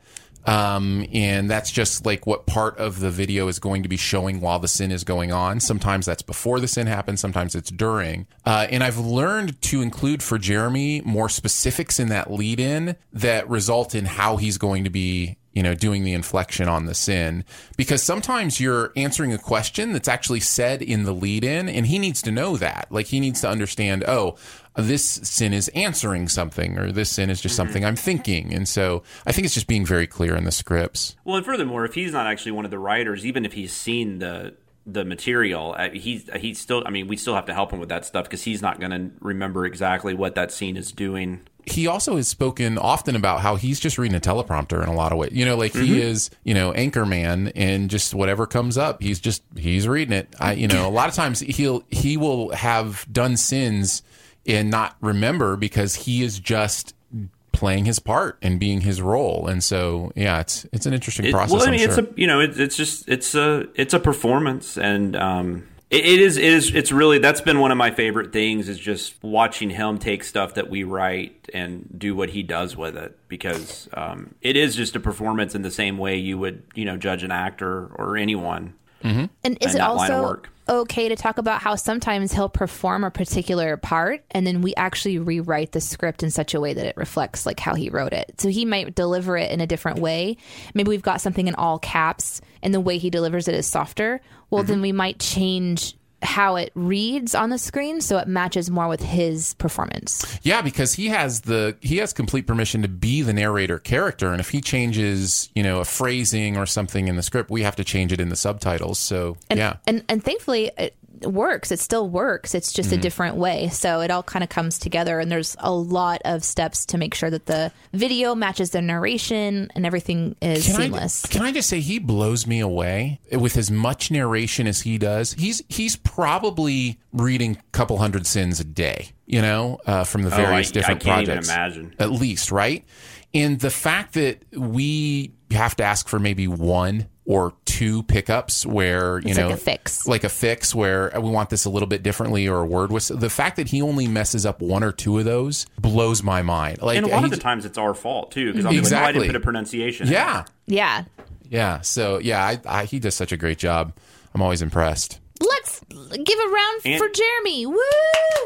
Um, and that's just like what part of the video is going to be showing while the sin is going on. Sometimes that's before the sin happens, sometimes it's during. Uh, and I've learned to include for Jeremy more specifics in that lead in that result in how he's going to be you know, doing the inflection on the sin because sometimes you're answering a question that's actually said in the lead in and he needs to know that. Like he needs to understand, oh, this sin is answering something or this sin is just mm-hmm. something I'm thinking. And so I think it's just being very clear in the scripts. Well, and furthermore, if he's not actually one of the writers, even if he's seen the the material, uh, he's uh, he's still. I mean, we still have to help him with that stuff because he's not going to remember exactly what that scene is doing. he also has spoken often about how he's just reading a teleprompter in a lot of ways. You know, like he mm-hmm. is, you know, anchor man and just whatever comes up, he's just he's reading it. I you know, a lot of times he'll he will have done sins and not remember because he is just playing his part and being his role. And so, yeah, it's it's an interesting It- process. well, I I'm mean, it's sure. a you know, it, it's just it's a it's a performance, and um, it, it is it is it's really that's been one of my favorite things is just watching him take stuff that we write and do what he does with it because um, it is just a performance in the same way you would you know judge an actor or anyone. And is in it that line also work. Okay to talk about how sometimes he'll perform a particular part and then we actually rewrite the script in such a way that it reflects like how he wrote it. So he might deliver it in a different way. Maybe we've got something in all caps and the way he delivers it is softer. Well, mm-hmm. then we might change how it reads on the screen so it matches more with his performance. Yeah, because he has the he has complete permission to be the narrator character, and if he changes, you know, a phrasing or something in the script, we have to change it in the subtitles. So And, yeah, and and thankfully it works. It still works. It's just a Mm-hmm. different way. So it all kind of comes together and there's a lot of steps to make sure that the video matches the narration and everything is Can seamless. I, can I just say he blows me away with as much narration as he does. He's he's probably reading a couple hundred sins a day, you know, uh, from the Oh, I- various I different can't even projects. imagine. At least, right? And the fact that we have to ask for maybe one or two pickups where you It's know like a fix. like a fix where we want this a little bit differently or a word was the fact that he only messes up one or two of those blows my mind like and a lot of the times it's our fault too because I'll be like, oh, I didn't put a pronunciation. yeah there." yeah. Yeah. So yeah, I, I, he does such a great job. I'm always impressed. Let's give a round And- for Jeremy. Woo!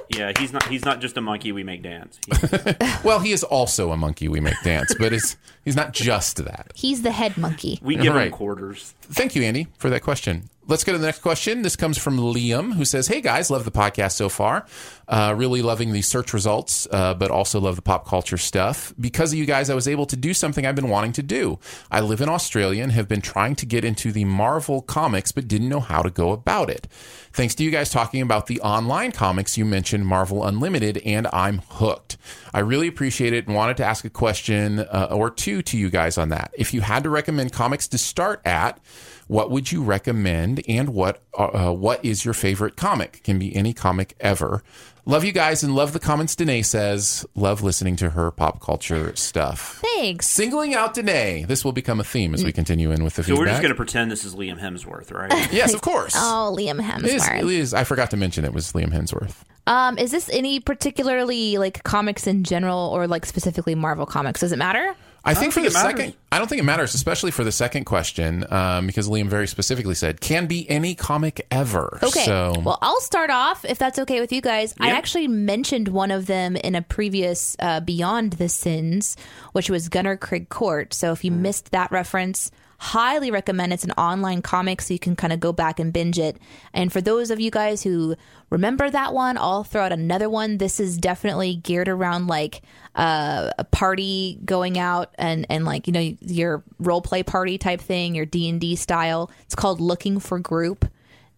Yeah, he's not he's not just a monkey we make dance. [LAUGHS] [LAUGHS] Well, he is also a monkey we make dance, but it's, he's not just that. He's the head monkey. We give Right. him quarters. Thank you, Andy, for that question. Let's go to the next question. This comes from Liam, who says, Hey guys, love the podcast so far. Uh, really loving the search results, uh, but also love the pop culture stuff. Because of you guys, I was able to do something I've been wanting to do. I live in Australia and have been trying to get into the Marvel comics, but didn't know how to go about it. Thanks to you guys talking about the online comics, you mentioned Marvel Unlimited, and I'm hooked. I really appreciate it and wanted to ask a question uh, or two to you guys on that. If you had to recommend comics to start at, what would you recommend and what uh, what is your favorite comic can be any comic ever love you guys and love the comments danae says love listening to her pop culture stuff Thanks. singling out danae this will become a theme as we continue in with the So feedback we're just going to pretend this is Liam Hemsworth, right? [LAUGHS] yes of course [LAUGHS] Oh, Liam it is, Hemsworth. it is. i forgot to mention it was liam hemsworth Um, is this any particularly like comics in general or like specifically Marvel comics? Does it matter? I think for think the second, I don't think it matters, especially for the second question, um, because Liam very specifically said can be any comic ever. Okay. So, Well, I'll start off if that's okay with you guys. I actually mentioned one of them in a previous uh, Beyond the Sins, which was Gunnerkrigg Court. So if you Mm. missed that reference, highly recommend. It's an online comic, so you can kind of go back and binge it. And for those of you guys who remember that one, I'll throw out another one. This is definitely geared around like uh, a party going out and and like you know your role play party type thing, your D and D style. It's called Looking for Group.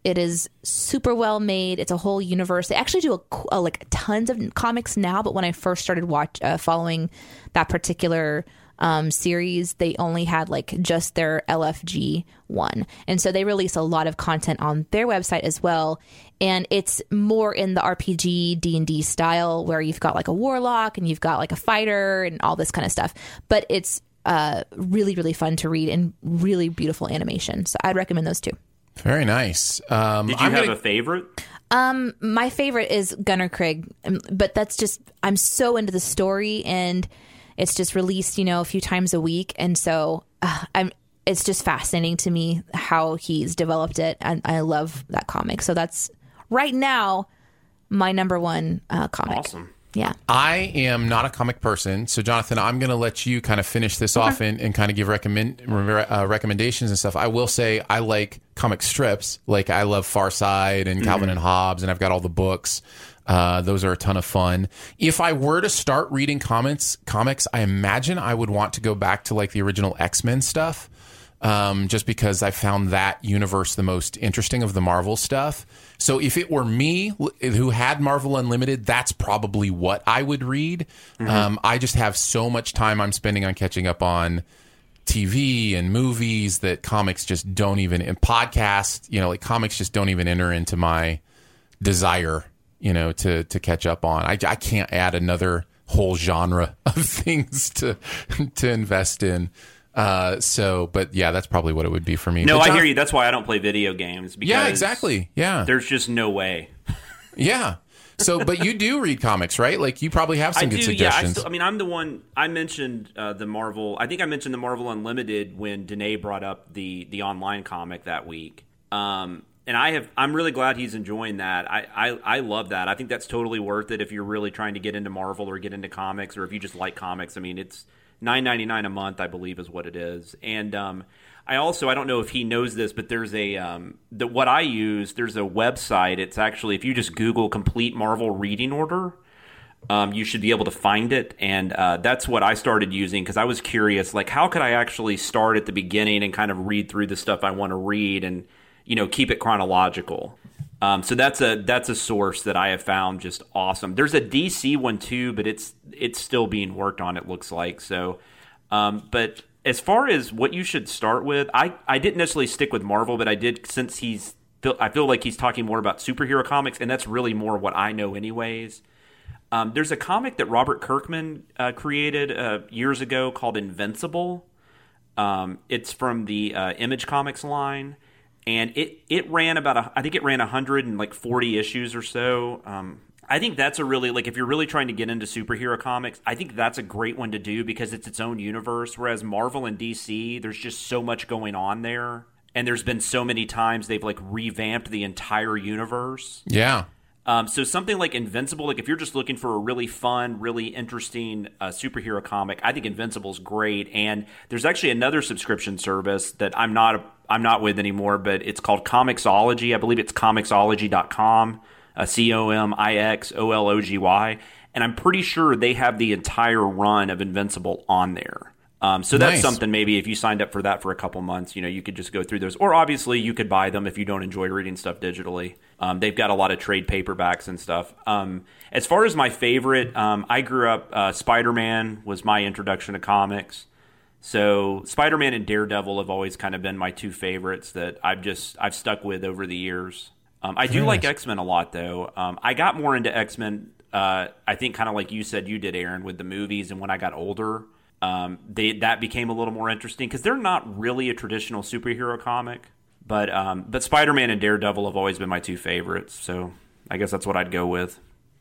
It is super well made. It's a whole universe. They actually do a, uh, like tons of comics now, but when I first started watch uh, following that particular um, series, they only had like just their LFG one, and so they release a lot of content on their website as well. And it's more in the RPG D and D style, where you've got like a warlock and you've got like a fighter and all this kind of stuff. But it's uh, really really fun to read and really beautiful animation. So I'd recommend those two. very nice. Um, Did you I'm have gonna- a favorite? Um, my favorite is Gunnerkrigg, um, but that's just I'm so into the story and it's just released, you know, a few times a week, and so uh, I'm. It's just fascinating to me how he's developed it, and I love that comic. So that's right now my number one uh, comic. Awesome. Yeah. I am not a comic person, so Jonathan, I'm going to let you kind of finish this off and, and kind of give recommend uh, recommendations and stuff. I will say I like comic strips, like I love Far Side and Calvin and Hobbes, and I've got all the books. Uh, those are a ton of fun. If I were to start reading comics, comics, I imagine I would want to go back to like the original X Men stuff, um, just because I found that universe the most interesting of the Marvel stuff. So if it were me who had Marvel Unlimited, that's probably what I would read. Um, I just have so much time I'm spending on catching up on TV and movies that comics just don't even and podcasts, you know, like comics just don't even enter into my desire, you know, to to catch up on. I, I can't add another whole genre [LAUGHS] of things to to invest in. Uh, so, but yeah, that's probably what it would be for me. No, I hear you. That's why I don't play video games. Because Yeah, exactly. Yeah, There's just no way. [LAUGHS] yeah. So, but you do read comics, right? Like you probably have some I good do. Yeah, I, suggestions. still, I mean, I'm the one. I mentioned uh, the Marvel. I think I mentioned the Marvel Unlimited when Danae brought up the the online comic that week. Um, and I have. I'm really glad he's enjoying that. I, I I love that. I think that's totally worth it if you're really trying to get into Marvel or get into comics, or if you just like comics. I mean, it's nine ninety nine a month, I believe, is what it is. And um, I also I don't know if he knows this, but there's a um, the what I use. There's a website. It's actually if you just Google complete Marvel reading order um, you should be able to find it. And uh, that's what I started using because I was curious, like, how could I actually start at the beginning and kind of read through the stuff I want to read and, you know, keep it chronological. Um, so that's a that's a source that I have found just awesome. There's a DC one too, but it's it's still being worked on. It looks like so. Um, but as far as what you should start with, I I didn't necessarily stick with Marvel, but I did since he's I feel like he's talking more about superhero comics, and that's really more what I know, anyways. Um, there's a comic that Robert Kirkman uh, created uh, years ago called Invincible. Um, it's from the uh, Image Comics line, and it it ran about a, I think it ran 140 issues or so. Um, I think that's a really like if you're really trying to get into superhero comics, I think that's a great one to do because it's its own universe. Whereas Marvel and DC, there's just so much going on there, and there's been so many times they've like revamped the entire universe. Yeah. Um, so something like Invincible, like if you're just looking for a really fun, really interesting uh, superhero comic, I think Invincible's great. And there's actually another subscription service that I'm not I'm not with anymore, but it's called Comixology. I believe it's Comixology.com uh, C O M I X O L O G Y, and I'm pretty sure they have the entire run of Invincible on there. Um, so that's Nice. something maybe if you signed up for that for a couple months, you know, you could just go through those. Or obviously, you could buy them if you don't enjoy reading stuff digitally. Um, they've got a lot of trade paperbacks and stuff. Um, as far as my favorite, um, I grew up. Uh, Spider Man was my introduction to comics. So Spider Man and Daredevil have always kind of been my two favorites that I've just I've stuck with over the years. Um, I do Very like. X Men a lot though. Um, I got more into X Men. Uh, I think kind of like you said you did, Aaron, with the movies, and when I got older, um, they that became a little more interesting because they're not really a traditional superhero comic. But um, but Spider Man and Daredevil have always been my two favorites. So I guess that's what I'd go with.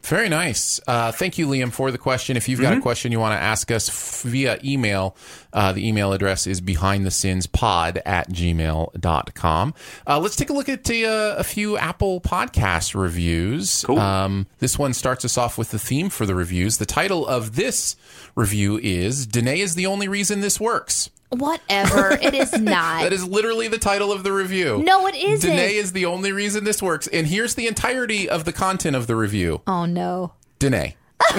Very nice. Uh, thank you, Liam, for the question. If you've got a question you want to ask us f- via email, uh, the email address is behindthesinspod at gmail.com. Uh, let's take a look at uh, a few Apple podcast reviews. Cool. Um, this one starts us off with the theme for the reviews. The title of this review is Danae is the only reason this works. Whatever. it is [LAUGHS] not. That is literally the title of the review. No, it isn't. Danae is the only reason this works. And here's the entirety of the content of the review. oh no. Danae. [LAUGHS]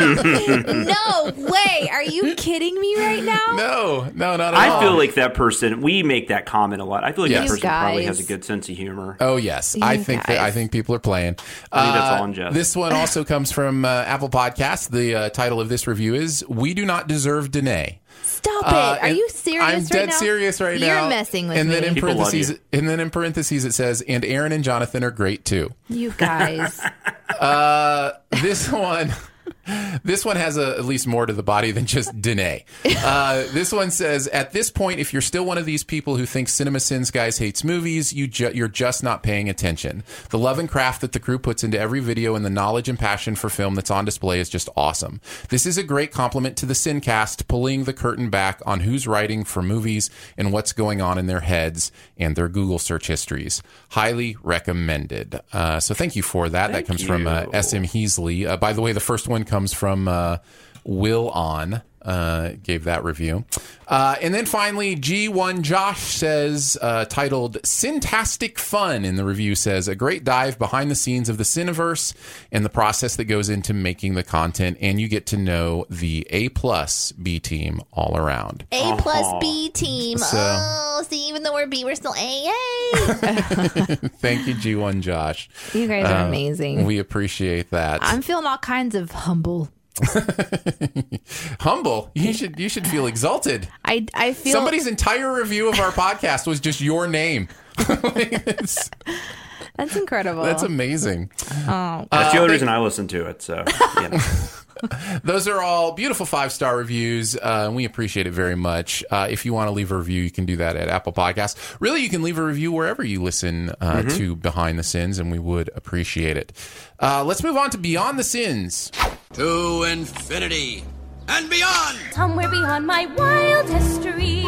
No way. Are you kidding me right now? No, no, not at I all. I feel like that person. We make that comment a lot. I feel like Yes. that You person probably has a good sense of humor. Oh yes, I You think that, I think people are playing. I think that's Uh, all in jest. This one also [LAUGHS] comes from uh, Apple Podcast. The uh, title of this review is "We Do Not Deserve Danae." Stop it. Uh, Are you serious I'm right dead now? serious right You're now. messing with and me. then in People love parentheses, you. and then in parentheses it says, "And Aaron and Jonathan are great too." you guys. [LAUGHS] Uh, this [LAUGHS] one. This one has a, at least more to the body than just [LAUGHS] Danae. Uh, this one says, at this point, if you're still one of these people who thinks Cinema Sins Guys hates movies, you ju- you're just not paying attention. The love and craft that the crew puts into every video and the knowledge and passion for film that's on display is just awesome. This is a great compliment to the Sincast, pulling the curtain back on who's writing for movies and what's going on in their heads and their Google search histories. Highly recommended. Uh, so thank you for that. that Thank comes from uh. SM Heasley. Uh, by the way, the first one comes from uh, Will On. Uh, gave that review. Uh, and then finally, G1 Josh says, uh, titled Syntastic Fun in the review, says, a great dive behind the scenes of the Cineverse and the process that goes into making the content. And you get to know the A plus B team all around. A plus B team. So- oh, see, even though we're B, we're still AA. [LAUGHS] [LAUGHS] Thank you, G1 Josh. you guys are Uh, amazing. We appreciate that. I'm feeling all kinds of humble. [LAUGHS] Humble. You should you should feel exalted. I I feel Somebody's entire review of our podcast was just your name. [LAUGHS] That's incredible. that's amazing. oh, That's the only reason I listen to it. So you know. [LAUGHS] [LAUGHS] Those are all beautiful five star reviews. Uh, and we appreciate it very much. Uh, if you want to leave a review, you can do that at Apple Podcasts. Really, you can leave a review wherever you listen uh, to Behind the Sins, and we would appreciate it. Uh, let's move on to Beyond the Sins. To infinity and beyond. Somewhere beyond my wild history.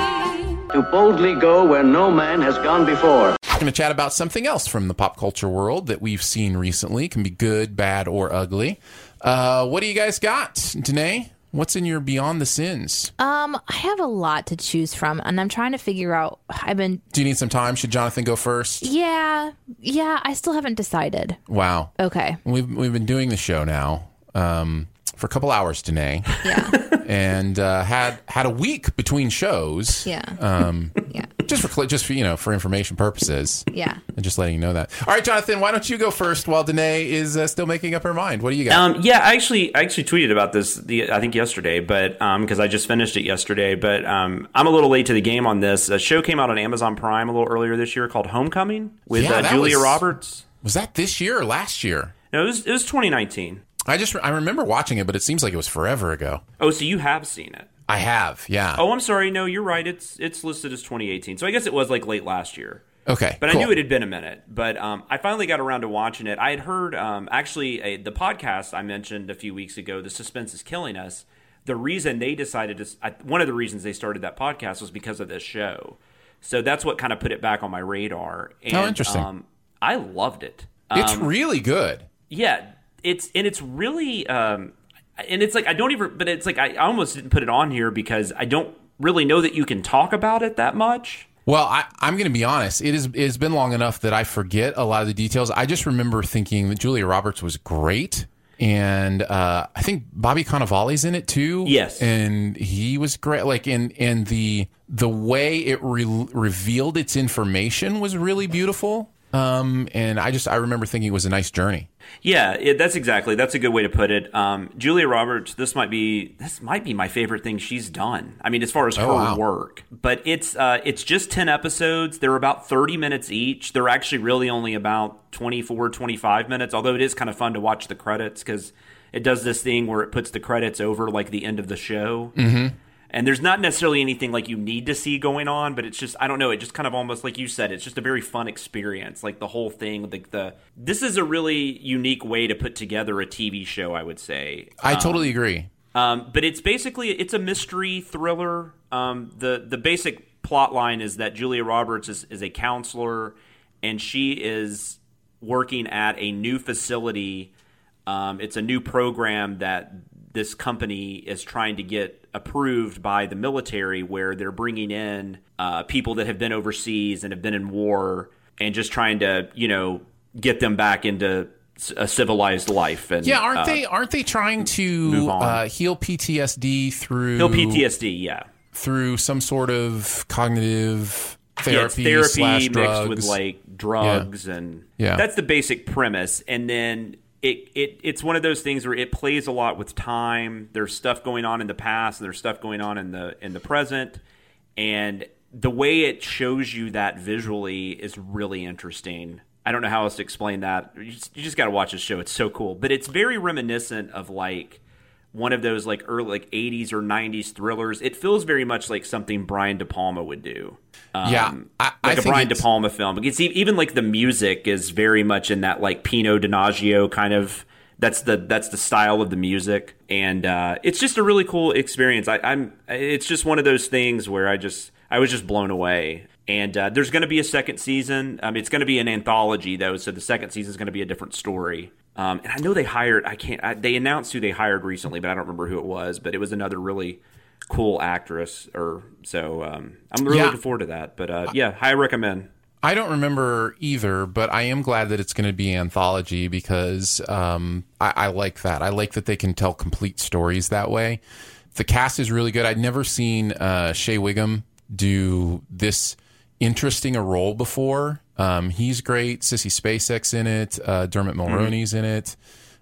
To boldly go where no man has gone before. We're going to chat about something else from the pop culture world that we've seen recently. It can be good, bad, or ugly. Uh, what do you guys got, Danae? What's in your Beyond the Sins? um, I have a lot to choose from, and I'm trying to figure out. I've been, Do you need some time? Should Jonathan go first? yeah, yeah. I still haven't decided. Wow. Okay. We've we've been doing the show now um, for a couple hours today, Yeah. [LAUGHS] and uh, had had a week between shows. Yeah. Um, [LAUGHS] Yeah. Just for just for you know for information purposes. Yeah. And just letting you know that. All right, Jonathan, why don't you go first while Danae is uh, still making up her mind? What do you got? Um, yeah, I actually, I actually tweeted about this. The I think yesterday, but because I just finished it yesterday. But um, I'm a little late to the game on this. A show came out on Amazon Prime a little earlier this year called Homecoming with Yeah, uh, Julia was- Roberts. was that this year or last year? No, it was, it was 2019. I just I remember watching it, but it seems like it was forever ago. Oh, so you have seen it? I have, yeah. Oh, I'm sorry. No, you're right. It's it's listed as 2018. So I guess it was like late last year. Okay, but cool. I knew it had been a minute. But um, I finally got around to watching it. I had heard um, actually a, the podcast I mentioned a few weeks ago. The suspense is killing us. The reason they decided to I, one of the reasons they started that podcast was because of this show. So that's what kind of put it back on my radar. And, Oh, interesting. Um, I loved it. It's Um, really good. yeah, it's and it's really um and it's like I don't even but it's like I almost didn't put it on here because I don't really know that you can talk about it that much. Well, I, I'm going to be honest. It is. It's been long enough that I forget a lot of the details. I just remember thinking that Julia Roberts was great, and uh, I think Bobby Cannavale's in it too. Yes. and he was great. Like, in and the the way it re- revealed its information was really beautiful. Um, and I just I remember thinking it was a nice journey. Yeah, it, that's exactly that's a good way to put it. Um, Julia Roberts, this might be this might be my favorite thing she's done. I mean, as far as Oh, her wow. work, but it's uh, it's just ten episodes. They're about thirty minutes each. They're actually really only about 24, 25 minutes. Although it is kind of fun to watch the credits because it does this thing where it puts the credits over like the end of the show. Mm-hmm. And there's not necessarily anything like you need to see going on, but it's just I don't know. It just kind of almost like you said, it's just a very fun experience. Like the whole thing, like the this is a really unique way to put together a TV show. I would say. I Um, totally agree. Um, but it's basically it's a mystery thriller. Um, the the basic plot line is that Julia Roberts is, is a counselor, and she is working at a new facility. Um, it's a new program that this company is trying to get approved by the military, where they're bringing in uh, people that have been overseas and have been in war, and just trying to you know get them back into a civilized life. And Yeah, aren't uh, they? Aren't they trying to uh, heal PTSD through Heal PTSD, yeah. through some sort of cognitive Yeah, therapy, therapy slash mixed drugs. with like drugs and Yeah. that's the basic premise and then it, it it's one of those things where it plays a lot with time. There's stuff going on in the past and there's stuff going on in the in the present and the way it shows you that visually is really interesting. I don't know how else to explain that. You just, you just got to watch this show it's so cool. But it's very reminiscent of like one of those like early like 80s or 90s thrillers it feels very much like something brian de palma would do Yeah, I- I like a Brian De Palma film. E- even like the music is very much in that like Pino Donaggio kind of. That's the that's the style of the music, and uh, it's just a really cool experience. I, I'm it's just one of those things where I just I was just blown away. And uh, there's going to be a second season. Um, it's going to be an anthology though, so the second season is going to be a different story. Um, and I know they hired. I can't. I, they announced who they hired recently, but I don't remember who it was. But it was another really cool actress. Or so um, I'm really Yeah. looking forward to that. But uh, yeah, I recommend. I don't remember either, but I am glad that it's going to be anthology because um, I, I like that. I like that they can tell complete stories that way. The cast is really good. I'd never seen uh, Shea Whigham do this interesting a role before. Um, he's great. Sissy Spacek in it. Uh, Dermot Mulroney's in it.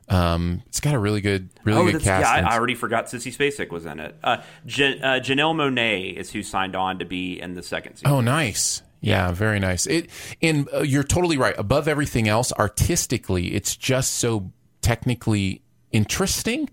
Um, it's got a really good, really oh, good that's, cast. yeah, I, I already forgot Sissy Spacek was in it. Uh, Jan- uh, Janelle Monáe is who signed on to be in the second season. Oh, nice. Yeah, very nice. It and uh, you're totally right. Above everything else, artistically, it's just so technically interesting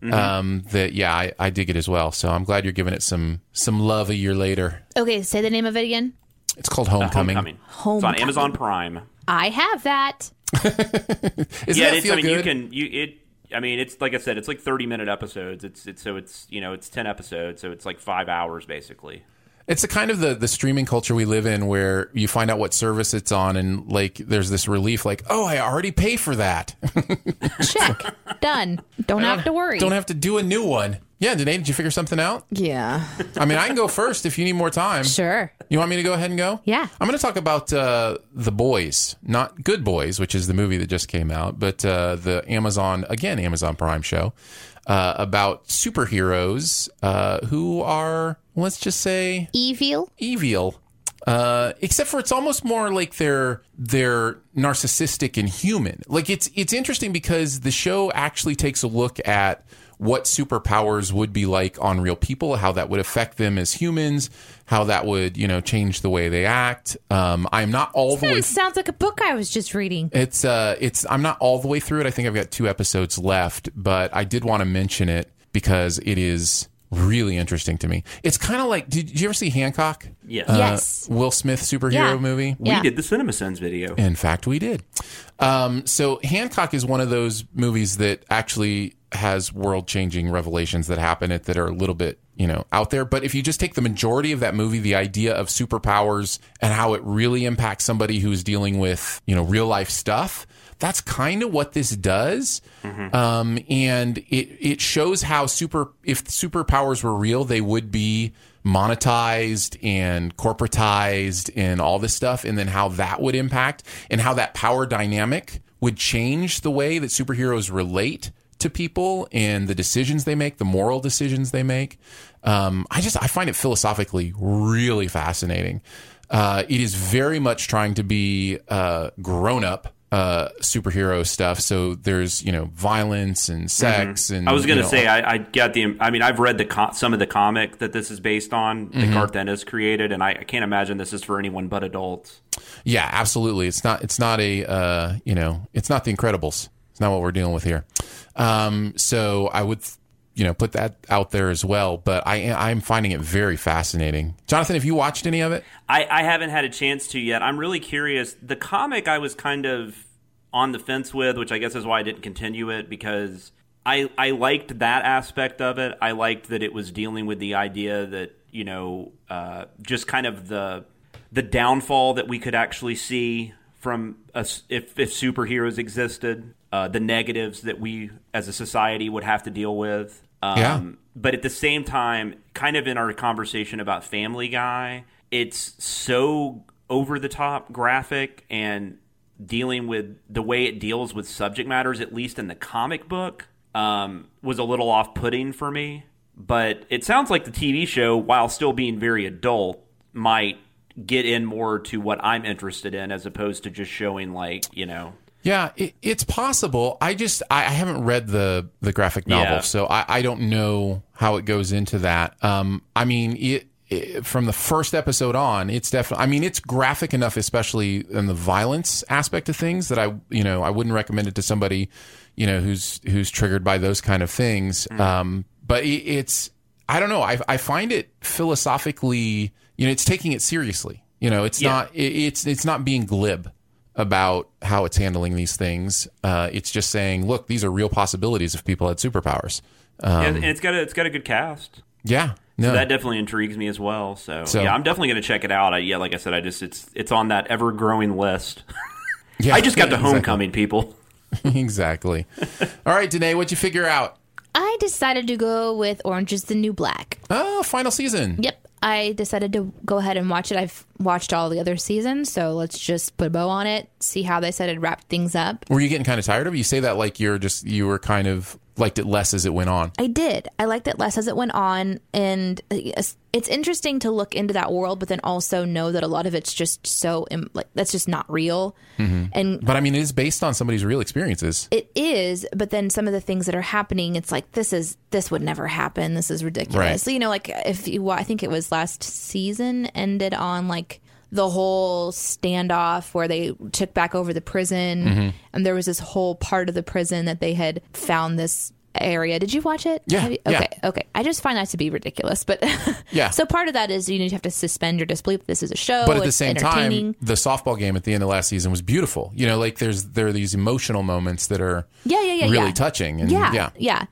Mm-hmm. um, that yeah, I, I dig it as well. So I'm glad you're giving it some some love a year later. Okay, say the name of it again. It's called uh, Homecoming. Homecoming. It's on Amazon Prime. I have that. [LAUGHS] Isn't yeah, that it's, feel I mean, you can you it. I mean, it's like I said, it's like thirty minute episodes. It's it's so it's you know it's ten episodes, so it's like five hours basically. It's the kind of the the streaming culture we live in where you find out what service it's on and like there's this relief like, "Oh, I already pay for that." [LAUGHS] Check. Done. Don't have to worry. Don't have to do a new one. Yeah, Danae, did you figure something out? yeah. I mean, I can go first if you need more time. Sure. You want me to go ahead and go? Yeah. I'm going to talk about uh, The Boys, not Good Boys, which is the movie that just came out, but uh, the Amazon, again, Amazon Prime show uh, about superheroes uh, who are, let's just say, Evil. evil. Uh, except for it's almost more like they're they're narcissistic and human. Like it's it's interesting because the show actually takes a look at what superpowers would be like on real people, how that would affect them as humans, how that would you know change the way they act. Um, I'm not all the way. That sounds like a book I was just reading. It's uh, it's I'm not all the way through it. I think I've got two episodes left, but I did want to mention it because it is really interesting to me. It's kind of like did, did you ever see Hancock? Yes. Uh, Yes. Will Smith superhero Yeah. movie. We Yeah. did the CinemaSins video. In fact, we did. Um, so Hancock is one of those movies that actually has world-changing revelations that happen it that are a little bit, you know, out there. But if you just take the majority of that movie, the idea of superpowers and how it really impacts somebody who's dealing with, you know, real life stuff, that's kind of what this does. Um, and it it shows how super if superpowers were real, they would be monetized and corporatized and all this stuff, and then how that would impact and how that power dynamic would change the way that superheroes relate to people and the decisions they make, the moral decisions they make. Um, I just I find it philosophically really fascinating. Uh, it is very much trying to be uh, grown up uh, superhero stuff. So there's you know violence and sex and Mm-hmm. I was going you to know, say I, I got the. I mean, I've read the some of the comic that this is based on that Mhm. Garth Ennis created, and I, I can't imagine this is for anyone but adults. Yeah, absolutely. It's not. It's not a. Uh, you know, it's not the Incredibles. It's not what we're dealing with here. Um, so I would, you know, put that out there as well. But I, I'm finding it very fascinating. Jonathan, have you watched any of it? I, I haven't had a chance to yet. I'm really curious. The comic I was kind of on the fence with, which I guess is why I didn't continue it because I I liked that aspect of it. I liked that it was dealing with the idea that you know uh, just kind of the the downfall that we could actually see from us if if superheroes existed, uh, the negatives that we as a society would have to deal with. Um, Yeah. But at the same time, kind of in our conversation about Family Guy, it's so over the top graphic and dealing with the way it deals with subject matters, at least in the comic book, um, was a little off putting for me. But it sounds like the TV show, while still being very adult, might get in more to what I'm interested in as opposed to just showing, like, you know, Yeah, it, it's possible. I just I, I haven't read the the graphic novel, Yeah. so I, I don't know how it goes into that. Um, I mean, it, it from the first episode on, it's definitely. I mean, it's graphic enough, especially in the violence aspect of things, that I you know I wouldn't recommend it to somebody you know who's who's triggered by those kind of things. Um, but it, it's I don't know. I I find it philosophically, you know, it's taking it seriously. You know, it's Yeah. not it, it's it's not being glib about how it's handling these things. Uh, it's just saying, look, these are real possibilities if people had superpowers. Um, and, and it's got a it's got a good cast. yeah, no, So that definitely intrigues me as well. So, So- yeah, I'm definitely going to check it out. I, yeah, like I said, I just it's it's on that ever growing list. [LAUGHS] Yeah, I just got [LAUGHS] yeah, to exactly. Homecoming, people. [LAUGHS] exactly. All right, Danae, what'd you figure out? I decided to go with Orange is the New Black. Oh, final season. Yep. I decided to go ahead and watch it. I've watched all the other seasons, so let's just put a bow on it, see how they said it wrapped things up. Were you getting kind of tired of it? You say that like you're just you were kind of liked it less as it went on. I did. I liked it less as it went on, and uh, it's it's interesting to look into that world, but then also know that a lot of it's just so like that's just not real. Mm-hmm. And But I mean, it is based on somebody's real experiences. it is, but then some of the things that are happening, it's like this is this would never happen. This is ridiculous. Right. So you know, like if you, I think it was last season ended on like the whole standoff where they took back over the prison, Mhm. and there was this whole part of the prison that they had found this area. Did you watch it? Yeah, you- yeah. okay. Okay. I just find that to be ridiculous, but [LAUGHS] Yeah. So part of that is you have to suspend your disbelief. This is a show. but at the same time, the softball game at the end of last season was beautiful. You know, like there's there are these emotional moments that are Yeah, yeah, yeah, really yeah. touching. And yeah, yeah, yeah.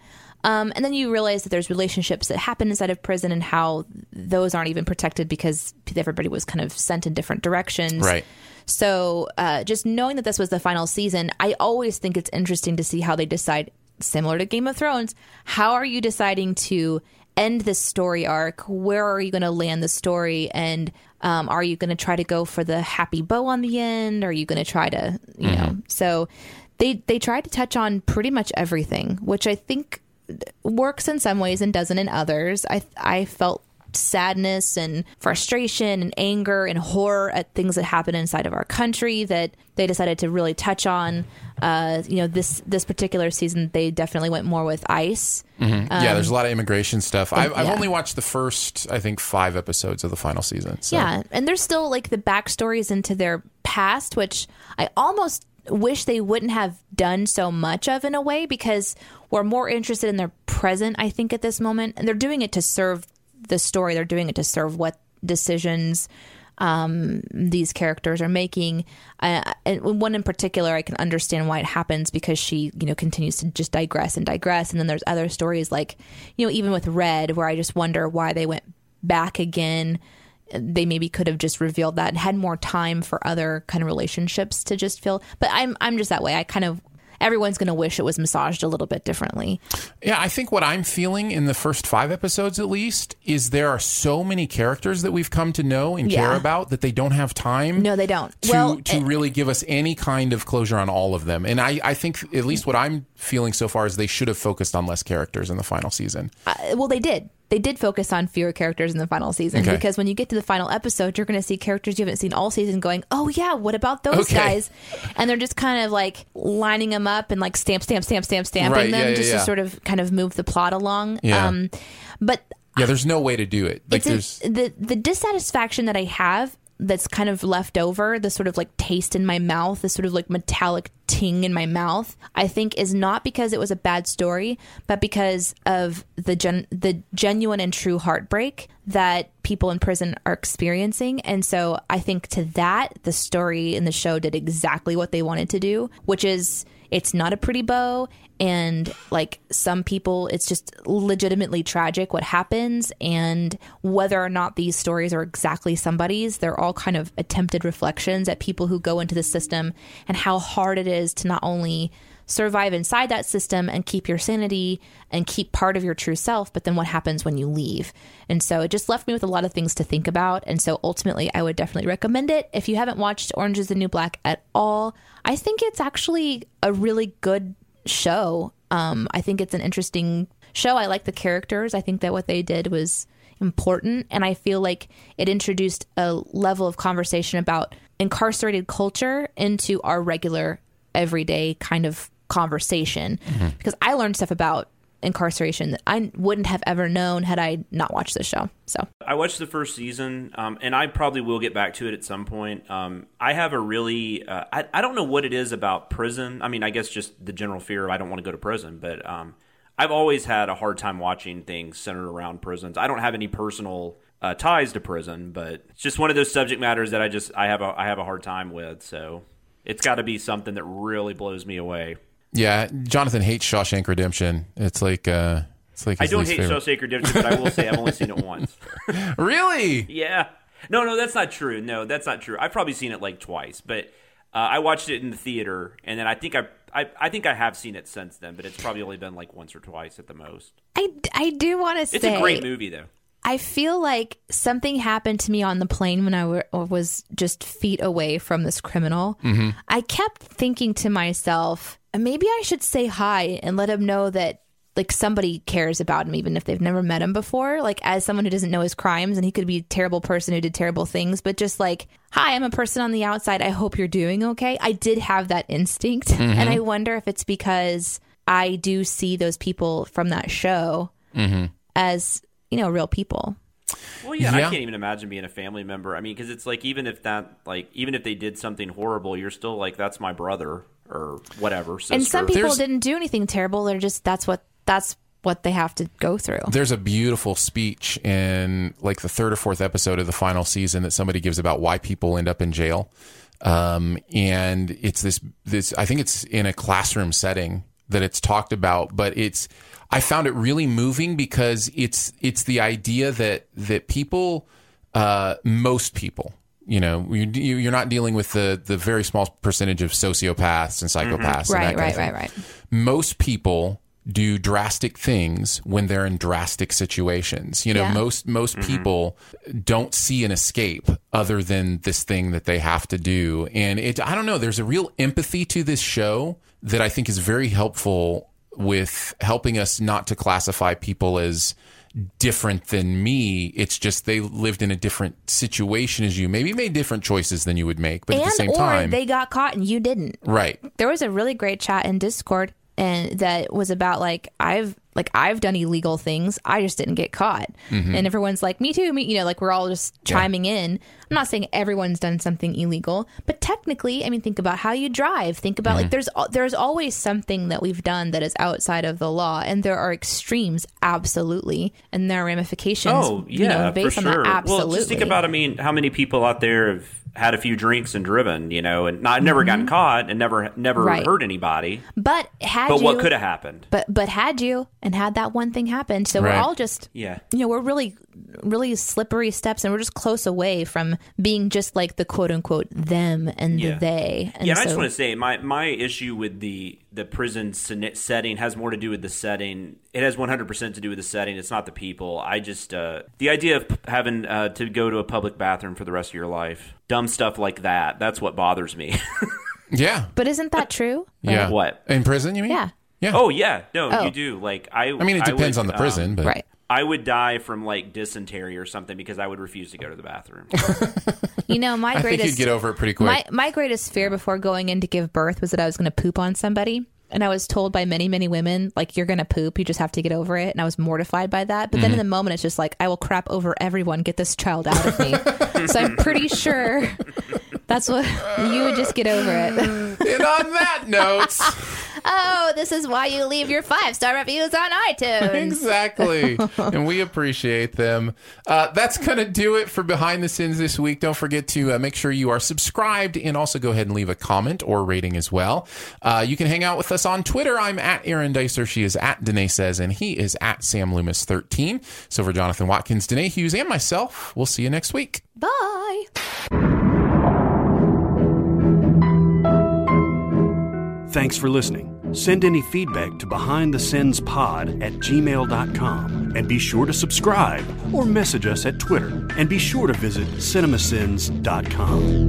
Um, and then you realize that there's relationships that happen inside of prison and how those aren't even protected because everybody was kind of sent in different directions. Right. So uh, just knowing that this was the final season, I always think it's interesting to see how they decide, similar to Game of Thrones, how are you deciding to end this story arc? Where are you going to land the story? And um, are you going to try to go for the happy bow on the end? Are you going to try to, you know? So they they tried to touch on pretty much everything, which I think works in some ways and doesn't in others. I I felt sadness and frustration and anger and horror at things that happen inside of our country that they decided to really touch on. Uh, you know, this this particular season, they definitely went more with ice. Mhm. yeah. There's a lot of immigration stuff. I've, I've yeah. only watched the first, I think, five episodes of the final season. So. Yeah, and there's still like the backstories into their past, which I almost wish they wouldn't have done so much of in a way because we're more interested in their present, I think, at this moment. And they're doing it to serve the story, they're doing it to serve what decisions um, these characters are making. Uh, and one in particular, I can understand why it happens because she, you know, continues to just digress and digress. And then there's other stories like, you know, even with Red, where I just wonder why they went back again. They maybe could have just revealed that and had more time for other kind of relationships to just feel. But I'm I'm just that way. I kind of everyone's going to wish it was massaged a little bit differently. Yeah, I think what I'm feeling in the first five episodes, at least, is there are so many characters that we've come to know and care about that they don't have time. No, they don't. To, well, to really give us any kind of closure on all of them. And I, I think, at least what I'm feeling so far, is they should have focused on less characters in the final season. Uh, well, they did. They did focus on fewer characters in the final season Okay. because when you get to the final episode, you're going to see characters you haven't seen all season going, "Oh yeah, what about those Okay. guys?" And they're just kind of like lining them up and like stamp, stamp, stamp, stamp, stamping Right, them yeah, yeah, just yeah. to sort of kind of move the plot along. Yeah. Um, but Yeah, there's no way to do it. Like, there's. a, the the dissatisfaction that I have that's kind of left over, the sort of like taste in my mouth, the sort of like metallic ting in my mouth, I think is not because it was a bad story, but because of the gen- the genuine and true heartbreak that people in prison are experiencing. And so I think to that, the story in the show did exactly what they wanted to do, which is it's not a pretty bow and like some people it's just legitimately tragic what happens. And whether or not these stories are exactly somebody's they're all kind of attempted reflections at people who go into the system and how hard it is to not only survive inside that system and keep your sanity and keep part of your true self but then what happens when you leave. And so it just left me with a lot of things to think about. And so ultimately i would definitely recommend it. If you haven't watched orange is the new black at all i think it's actually a really good show. Um, I think it's an interesting show. I like the characters. I think that what they did was important, and I feel like it introduced a level of conversation about incarcerated culture into our regular, everyday kind of conversation. Because I learned stuff about incarceration that I wouldn't have ever known had I not watched this show. So I watched the first season, um, and I probably will get back to it at some point. Um, I have a really, uh, I, I don't know what it is about prison. I mean, I guess just the general fear of I don't want to go to prison, but um, I've always had a hard time watching things centered around prisons. I don't have any personal uh, ties to prison, but it's just one of those subject matters that I just I have a I have a hard time with. So it's got to be something that really blows me away. Yeah, Jonathan hates Shawshank Redemption. It's like. uh it's like I don't hate favorite. Shawshank Redemption, but I will say I've only seen it once. [LAUGHS] Really? Yeah. No, no, that's not true. No, that's not true. I've probably seen it like twice, but uh, I watched it in the theater, and then I think I, I, I think I have seen it since then, but it's probably only been like once or twice at the most. I, I do want to say It's a great movie, though. I feel like something happened to me on the plane when I were, was just feet away from this criminal. Mm-hmm. I kept thinking to myself, maybe I should say hi and let him know that like somebody cares about him even if they've never met him before like as someone who doesn't know his crimes and he could be a terrible person who did terrible things but just like hi i'm a person on the outside i hope you're doing okay i did have that instinct Mhm. and i wonder if it's because i do see those people from that show Mm-hmm. as you know real people Well, yeah, I can't even imagine being a family member. I mean, because it's like even if that, like, even if they did something horrible, you're still like, that's my brother or whatever. Sister. and some people didn't do anything terrible they're just that's what that's what they have to go through There's a beautiful speech in like the third or fourth episode of the final season that somebody gives about why people end up in jail. Um, and it's this, this, I think it's in a classroom setting that it's talked about, but it's, I found it really moving because it's, it's the idea that, that people, uh, most people, you know, you, you- you're not dealing with the, the very small percentage of sociopaths and psychopaths. and that right kind right of thing right right most people do drastic things when they're in drastic situations. You know, Yeah. most most people don't see an escape other than this thing that they have to do. And it I don't know, there's a real empathy to this show that I think is very helpful with helping us not to classify people as different than me. It's just they lived in a different situation as you. Maybe made different choices than you would make, but at the same or time, they got caught and you didn't right. there was a really great chat in discord and that was about like i've like I've done illegal things. I just didn't get caught. Mhm. And everyone's like, me too. Me, you know, like we're all just chiming in. I'm not saying everyone's done something illegal, but technically, I mean, think about how you drive. Think about like Mhm. there's there's always something that we've done that is outside of the law, and there are extremes, absolutely, and there are ramifications. Oh yeah, you know, for sure. that, absolutely. Well, just think about. I mean, how many people out there have had a few drinks and driven? You know, and not never gotten caught and never never Mm-hmm. Right. hurt anybody. But had But you, what could have happened? But but had you and had that one thing happened, so Right. we're all just Yeah. you know we're really really slippery steps, and we're just close away from being just like the quote unquote them and Yeah. the they. And yeah, and I just want to say my my issue with the the prison setting has more to do with the setting. It has 100% to do with the setting. It's not the people. I just uh, the idea of having uh, to go to a public bathroom for the rest of your life, dumb stuff like that. That's what bothers me. [LAUGHS] Yeah. But isn't that true? Yeah. What In prison, you mean? Yeah. Yeah. Oh yeah. No, Oh. you do. Like I. I mean, it depends would, on the prison, um, but Right. I would die from like dysentery or something because I would refuse to go to the bathroom. [LAUGHS] You know, my I think greatest you'd get over it pretty quick. My my greatest fear before going in to give birth was that I was going to poop on somebody. And I was told by many, many women, like, you're going to poop. You just have to get over it. And I was mortified by that. But then in Mhm. the moment, it's just like, I will crap over everyone. Get this child out of me. [LAUGHS] so I'm pretty sure that's what [LAUGHS] you would just get over it. [LAUGHS] and on that note, [LAUGHS] oh, this is why you leave your five star reviews on iTunes. exactly. and we appreciate them. Uh, that's going to do it for Behind the Scenes this week. Don't forget to uh, make sure you are subscribed and also go ahead and leave a comment or rating as well. Uh, you can hang out with us on Twitter. I'm at Aaron Dicer. She is at Danae Says, and he is at Sam Loomis13. So for Jonathan Watkins, Danae Hughes, and myself, we'll see you next week. Bye. Thanks for listening. Send any feedback to behindthesinspod at gmail.com and be sure to subscribe or message us at Twitter. And be sure to visit cinemasins.com.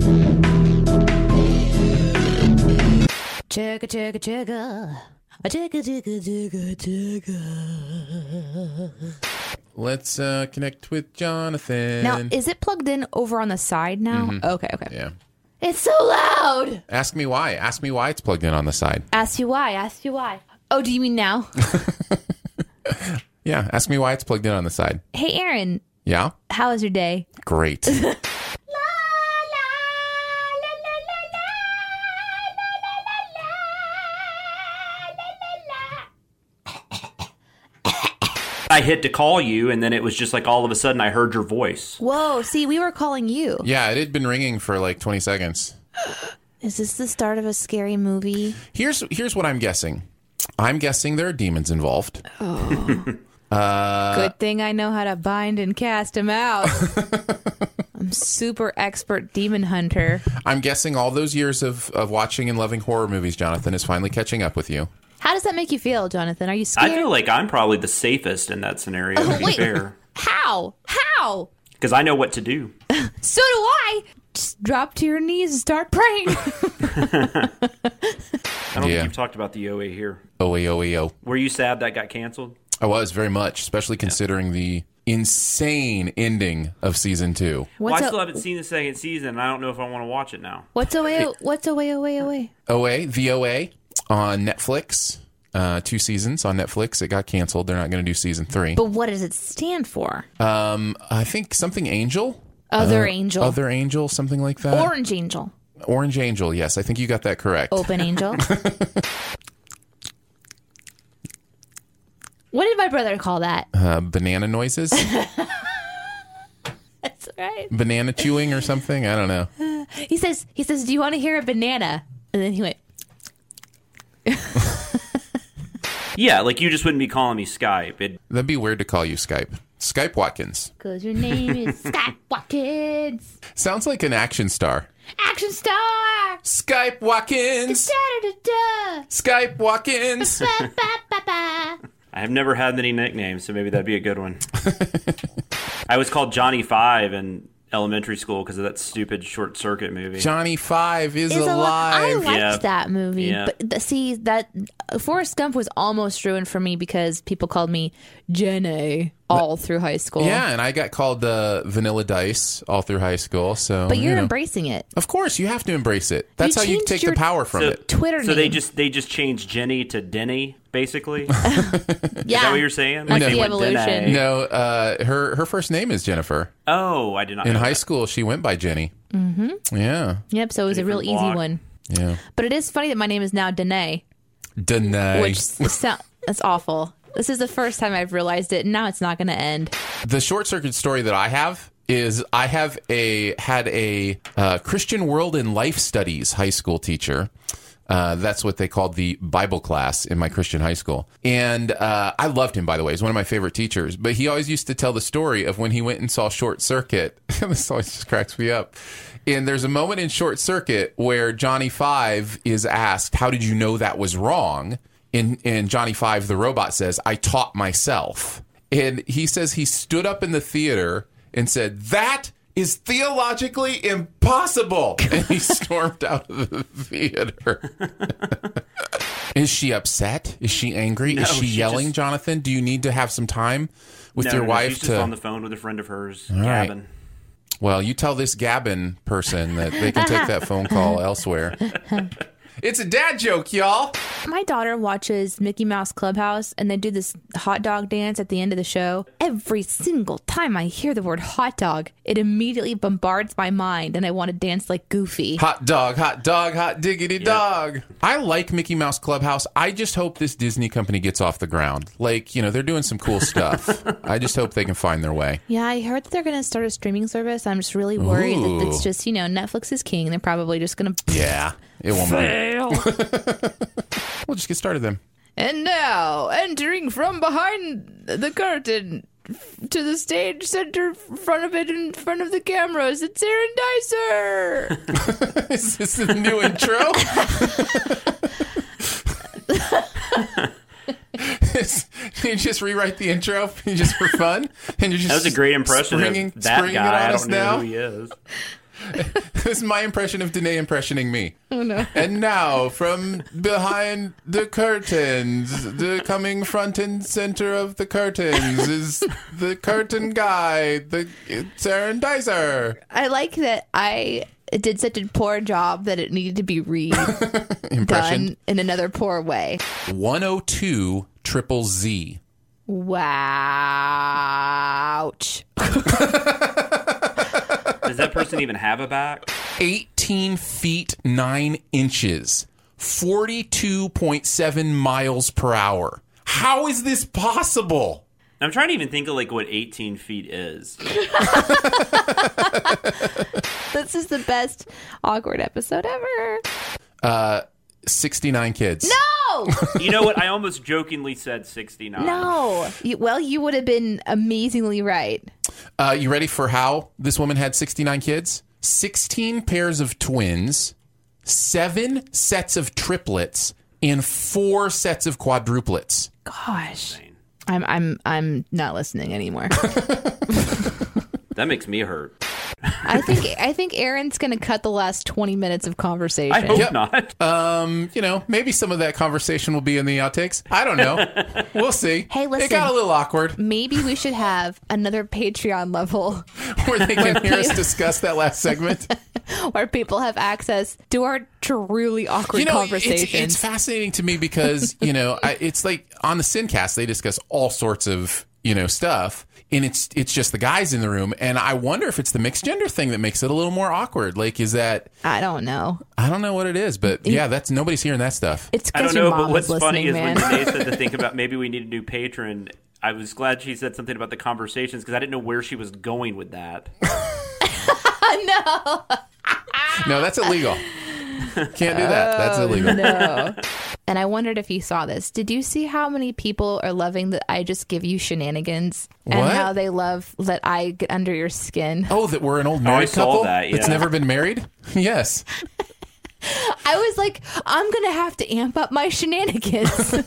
Chugga, chugga, chugga. A chugga, chugga, chugga, chugga. Let's uh, connect with Jonathan. Now, is it plugged in over on the side now? Mhm. Okay, okay. yeah. It's so loud. Ask me why. Ask me why it's plugged in on the side. Ask you why. Ask you why. Oh, do you mean now? [LAUGHS] Yeah. Ask me why it's plugged in on the side. hey, Aaron, Yeah. how was your day? Great. [LAUGHS] I hit to call you, and then it was just like all of a sudden I heard your voice. Whoa, see, we were calling you. yeah, it had been ringing for like 20 seconds. Is this the start of a scary movie? Here's here's what I'm guessing. I'm guessing there are demons involved. Oh. [LAUGHS] Uh, Good thing I know how to bind and cast them out. [LAUGHS] I'm super expert demon hunter. I'm guessing all those years of, of watching and loving horror movies, Jonathan, is finally catching up with you. How does that make you feel, Jonathan? Are you scared? I feel like I'm probably the safest in that scenario, oh, to be Wait. fair, How? How? because I know what to do. [LAUGHS] So do I. Just drop to your knees and start praying. [LAUGHS] [LAUGHS] I don't Yeah. think you've talked about the OA here. OAOAO. Were you sad that got canceled? I was very much, especially considering the insane ending of season two. well, What's I a- still haven't seen the second season, and I don't know if I want to watch it now. What's away? What's away? Away? Away? OA, the OA on Netflix. Uh, two seasons on Netflix. It got canceled. They're not going to do season three. But what does it stand for? Um, I think something Angel. Other Uh, Angel. Other Angel, something like that. Orange Angel. Orange Angel. Yes, I think you got that correct. Open Angel. [LAUGHS] what did my brother call that? Uh, banana noises, [LAUGHS] That's right. banana chewing or something. I don't know. He says. He says, "Do you want to hear a banana?" And then he went. [LAUGHS] Yeah, like you just wouldn't be calling me Skype. It, That'd be weird to call you Skype. Skype Watkins Cause your name is [LAUGHS] Skype Watkins, sounds like an action star. action star. Skype Watkins. Da-da-da-da. Skype Watkins. Ba-ba-ba-ba. I have never had many nicknames, so maybe that'd be a good one. [LAUGHS] I was called Johnny Five in elementary school because of that stupid short circuit movie. Johnny Five is, Is a lot- I liked Yeah. that movie, Yeah. but th- see that uh, Forrest Gump was almost ruined for me because people called me Jenny all through high school. Yeah, and I got called uh, Vanilla Dice all through high school. So, but you're you know. embracing it. Of course, you have to embrace it. That's You how you take your the power from so, it. Twitter So they just they just changed Jenny to Denny, basically. [LAUGHS] Is that Yeah. what you're saying? That's they the evolution. Danae. No, uh, her her first name is Jennifer. Oh, I did not. In know high that. school, she went by Jenny. Mm-hmm. Yeah, Yep. So it was a real Different easy block. one. yeah. But it is funny that my name is now Danae, Danae. which sound, that's awful. This is the first time I've realized it, and now it's not going to end. the short circuit story that I have is I have a had a uh, Christian World and Life Studies high school teacher. Uh, that's what they called the Bible class in my Christian high school. And uh, I loved him, by the way. He's one of my favorite teachers. But he always used to tell the story of when he went and saw Short Circuit. [LAUGHS] this always just cracks me up. And there's a moment in Short Circuit where Johnny Five is asked, How did you know that was wrong? And, and Johnny Five, the robot, says, I taught myself. And he says he stood up in the theater and said, That is theologically impossible. [LAUGHS] And he stormed out of the theater. [LAUGHS] is she upset? Is she angry? No, is she, she yelling, just- Jonathan? Do you need to have some time with no, your no, no, wife she's to. just on the phone with a friend of hers, All right. Gavin. Well, you tell this Gavin person that they can take that [LAUGHS] phone call elsewhere. It's a dad joke, y'all. My daughter watches Mickey Mouse Clubhouse and they do this hot dog dance at the end of the show. Every single time I hear the word hot dog, it immediately bombards my mind and I want to dance like Goofy. Hot dog, hot dog, hot diggity dog. I like Mickey Mouse Clubhouse. I just hope this Disney company gets off the ground. Like, you know, they're doing some cool stuff. [LAUGHS] I just hope they can find their way. Yeah, I heard that they're going to start a streaming service. I'm just really worried that it's just, you know, Netflix is king. They're probably just going to Yeah, it won't fail. [LAUGHS] We'll just get started then. and now, entering from behind the curtain to the stage center front of it in front of the cameras, it's Aaron Dicer. [LAUGHS] Is this the new intro? [LAUGHS] you just rewrite the intro just for fun, and you're just That was a great impression springing, of that springing it guy. I us don't know now. who he is. [LAUGHS] this is my impression of Danae impressioning me. Oh no! And now, from behind the curtains, the coming front and center of the curtains is the curtain guy, the it's Aaron Dicer. I like that I did such a poor job that it needed to be redone [LAUGHS] in another poor way. 102 triple Z. Wow. [LAUGHS] Does that person even have a back? 18 feet 9 inches, 42.7 miles per hour. How is this possible? I'm trying to even think of like what 18 feet is. [LAUGHS] This is the best awkward episode ever. Uh, 69 kids. No! [LAUGHS] You know what? I almost jokingly said 69. No. You, well, you would have been amazingly right. Uh, you ready for how this woman had 69 kids? 16 pairs of twins, seven sets of triplets, and four sets of quadruplets. Gosh. I'm I'm I'm not listening anymore. [LAUGHS] [LAUGHS] That makes me hurt. I think I think Aaron's going to cut the last 20 minutes of conversation. I hope Yep. not. Um, you know, maybe some of that conversation will be in the outtakes. I don't know. [LAUGHS] we'll see. Hey, listen. It got a little awkward Maybe we should have another Patreon level [LAUGHS] where they can hear us discuss that last segment. [LAUGHS] where people have access to our truly awkward you know, it's, conversations. it's fascinating to me because you know I, it's like on the Sincast they discuss all sorts of you know stuff, and it's it's just the guys in the room, and I wonder if it's the mixed gender thing that makes it a little more awkward. Like, is that I don't know. I don't know what it is, but yeah, that's nobody's hearing that stuff. It's I don't because your know, but what's is funny listening, is man. when Danae said to [LAUGHS] think about maybe we need a new patron. I was glad she said something about the conversations because I didn't know where she was going with that. [LAUGHS] no. No, that's illegal. [LAUGHS] Can't do that. That's oh, illegal. Oh, No. [LAUGHS] and I wondered if you saw this. Did you see how many people are loving that I just give you shenanigans and What? how they love that I get under your skin? Oh, that we're an old Oh, I married saw couple that, that's yeah. never been married. [LAUGHS] Yes. I was like, I'm gonna have to amp up my shenanigans. [LAUGHS]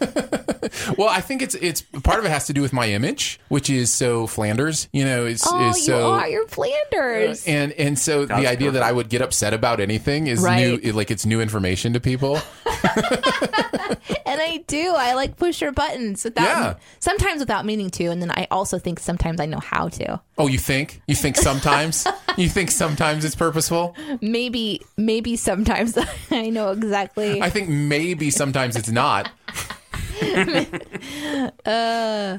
Well, I think it's it's part of it has to do with my image, which is so Flanders. You know, is oh, is you so are. You're Flanders. Uh, and and so That's the idea that. I would get upset about anything is Right. new, like it's new information to people. [LAUGHS] [LAUGHS] and I do. I like push your buttons without Yeah. sometimes without meaning to, and then I also think sometimes I know how to. Oh, you think? You think sometimes? you think sometimes it's purposeful? Maybe maybe sometimes [LAUGHS] I know exactly. I think maybe sometimes it's not. [LAUGHS] uh.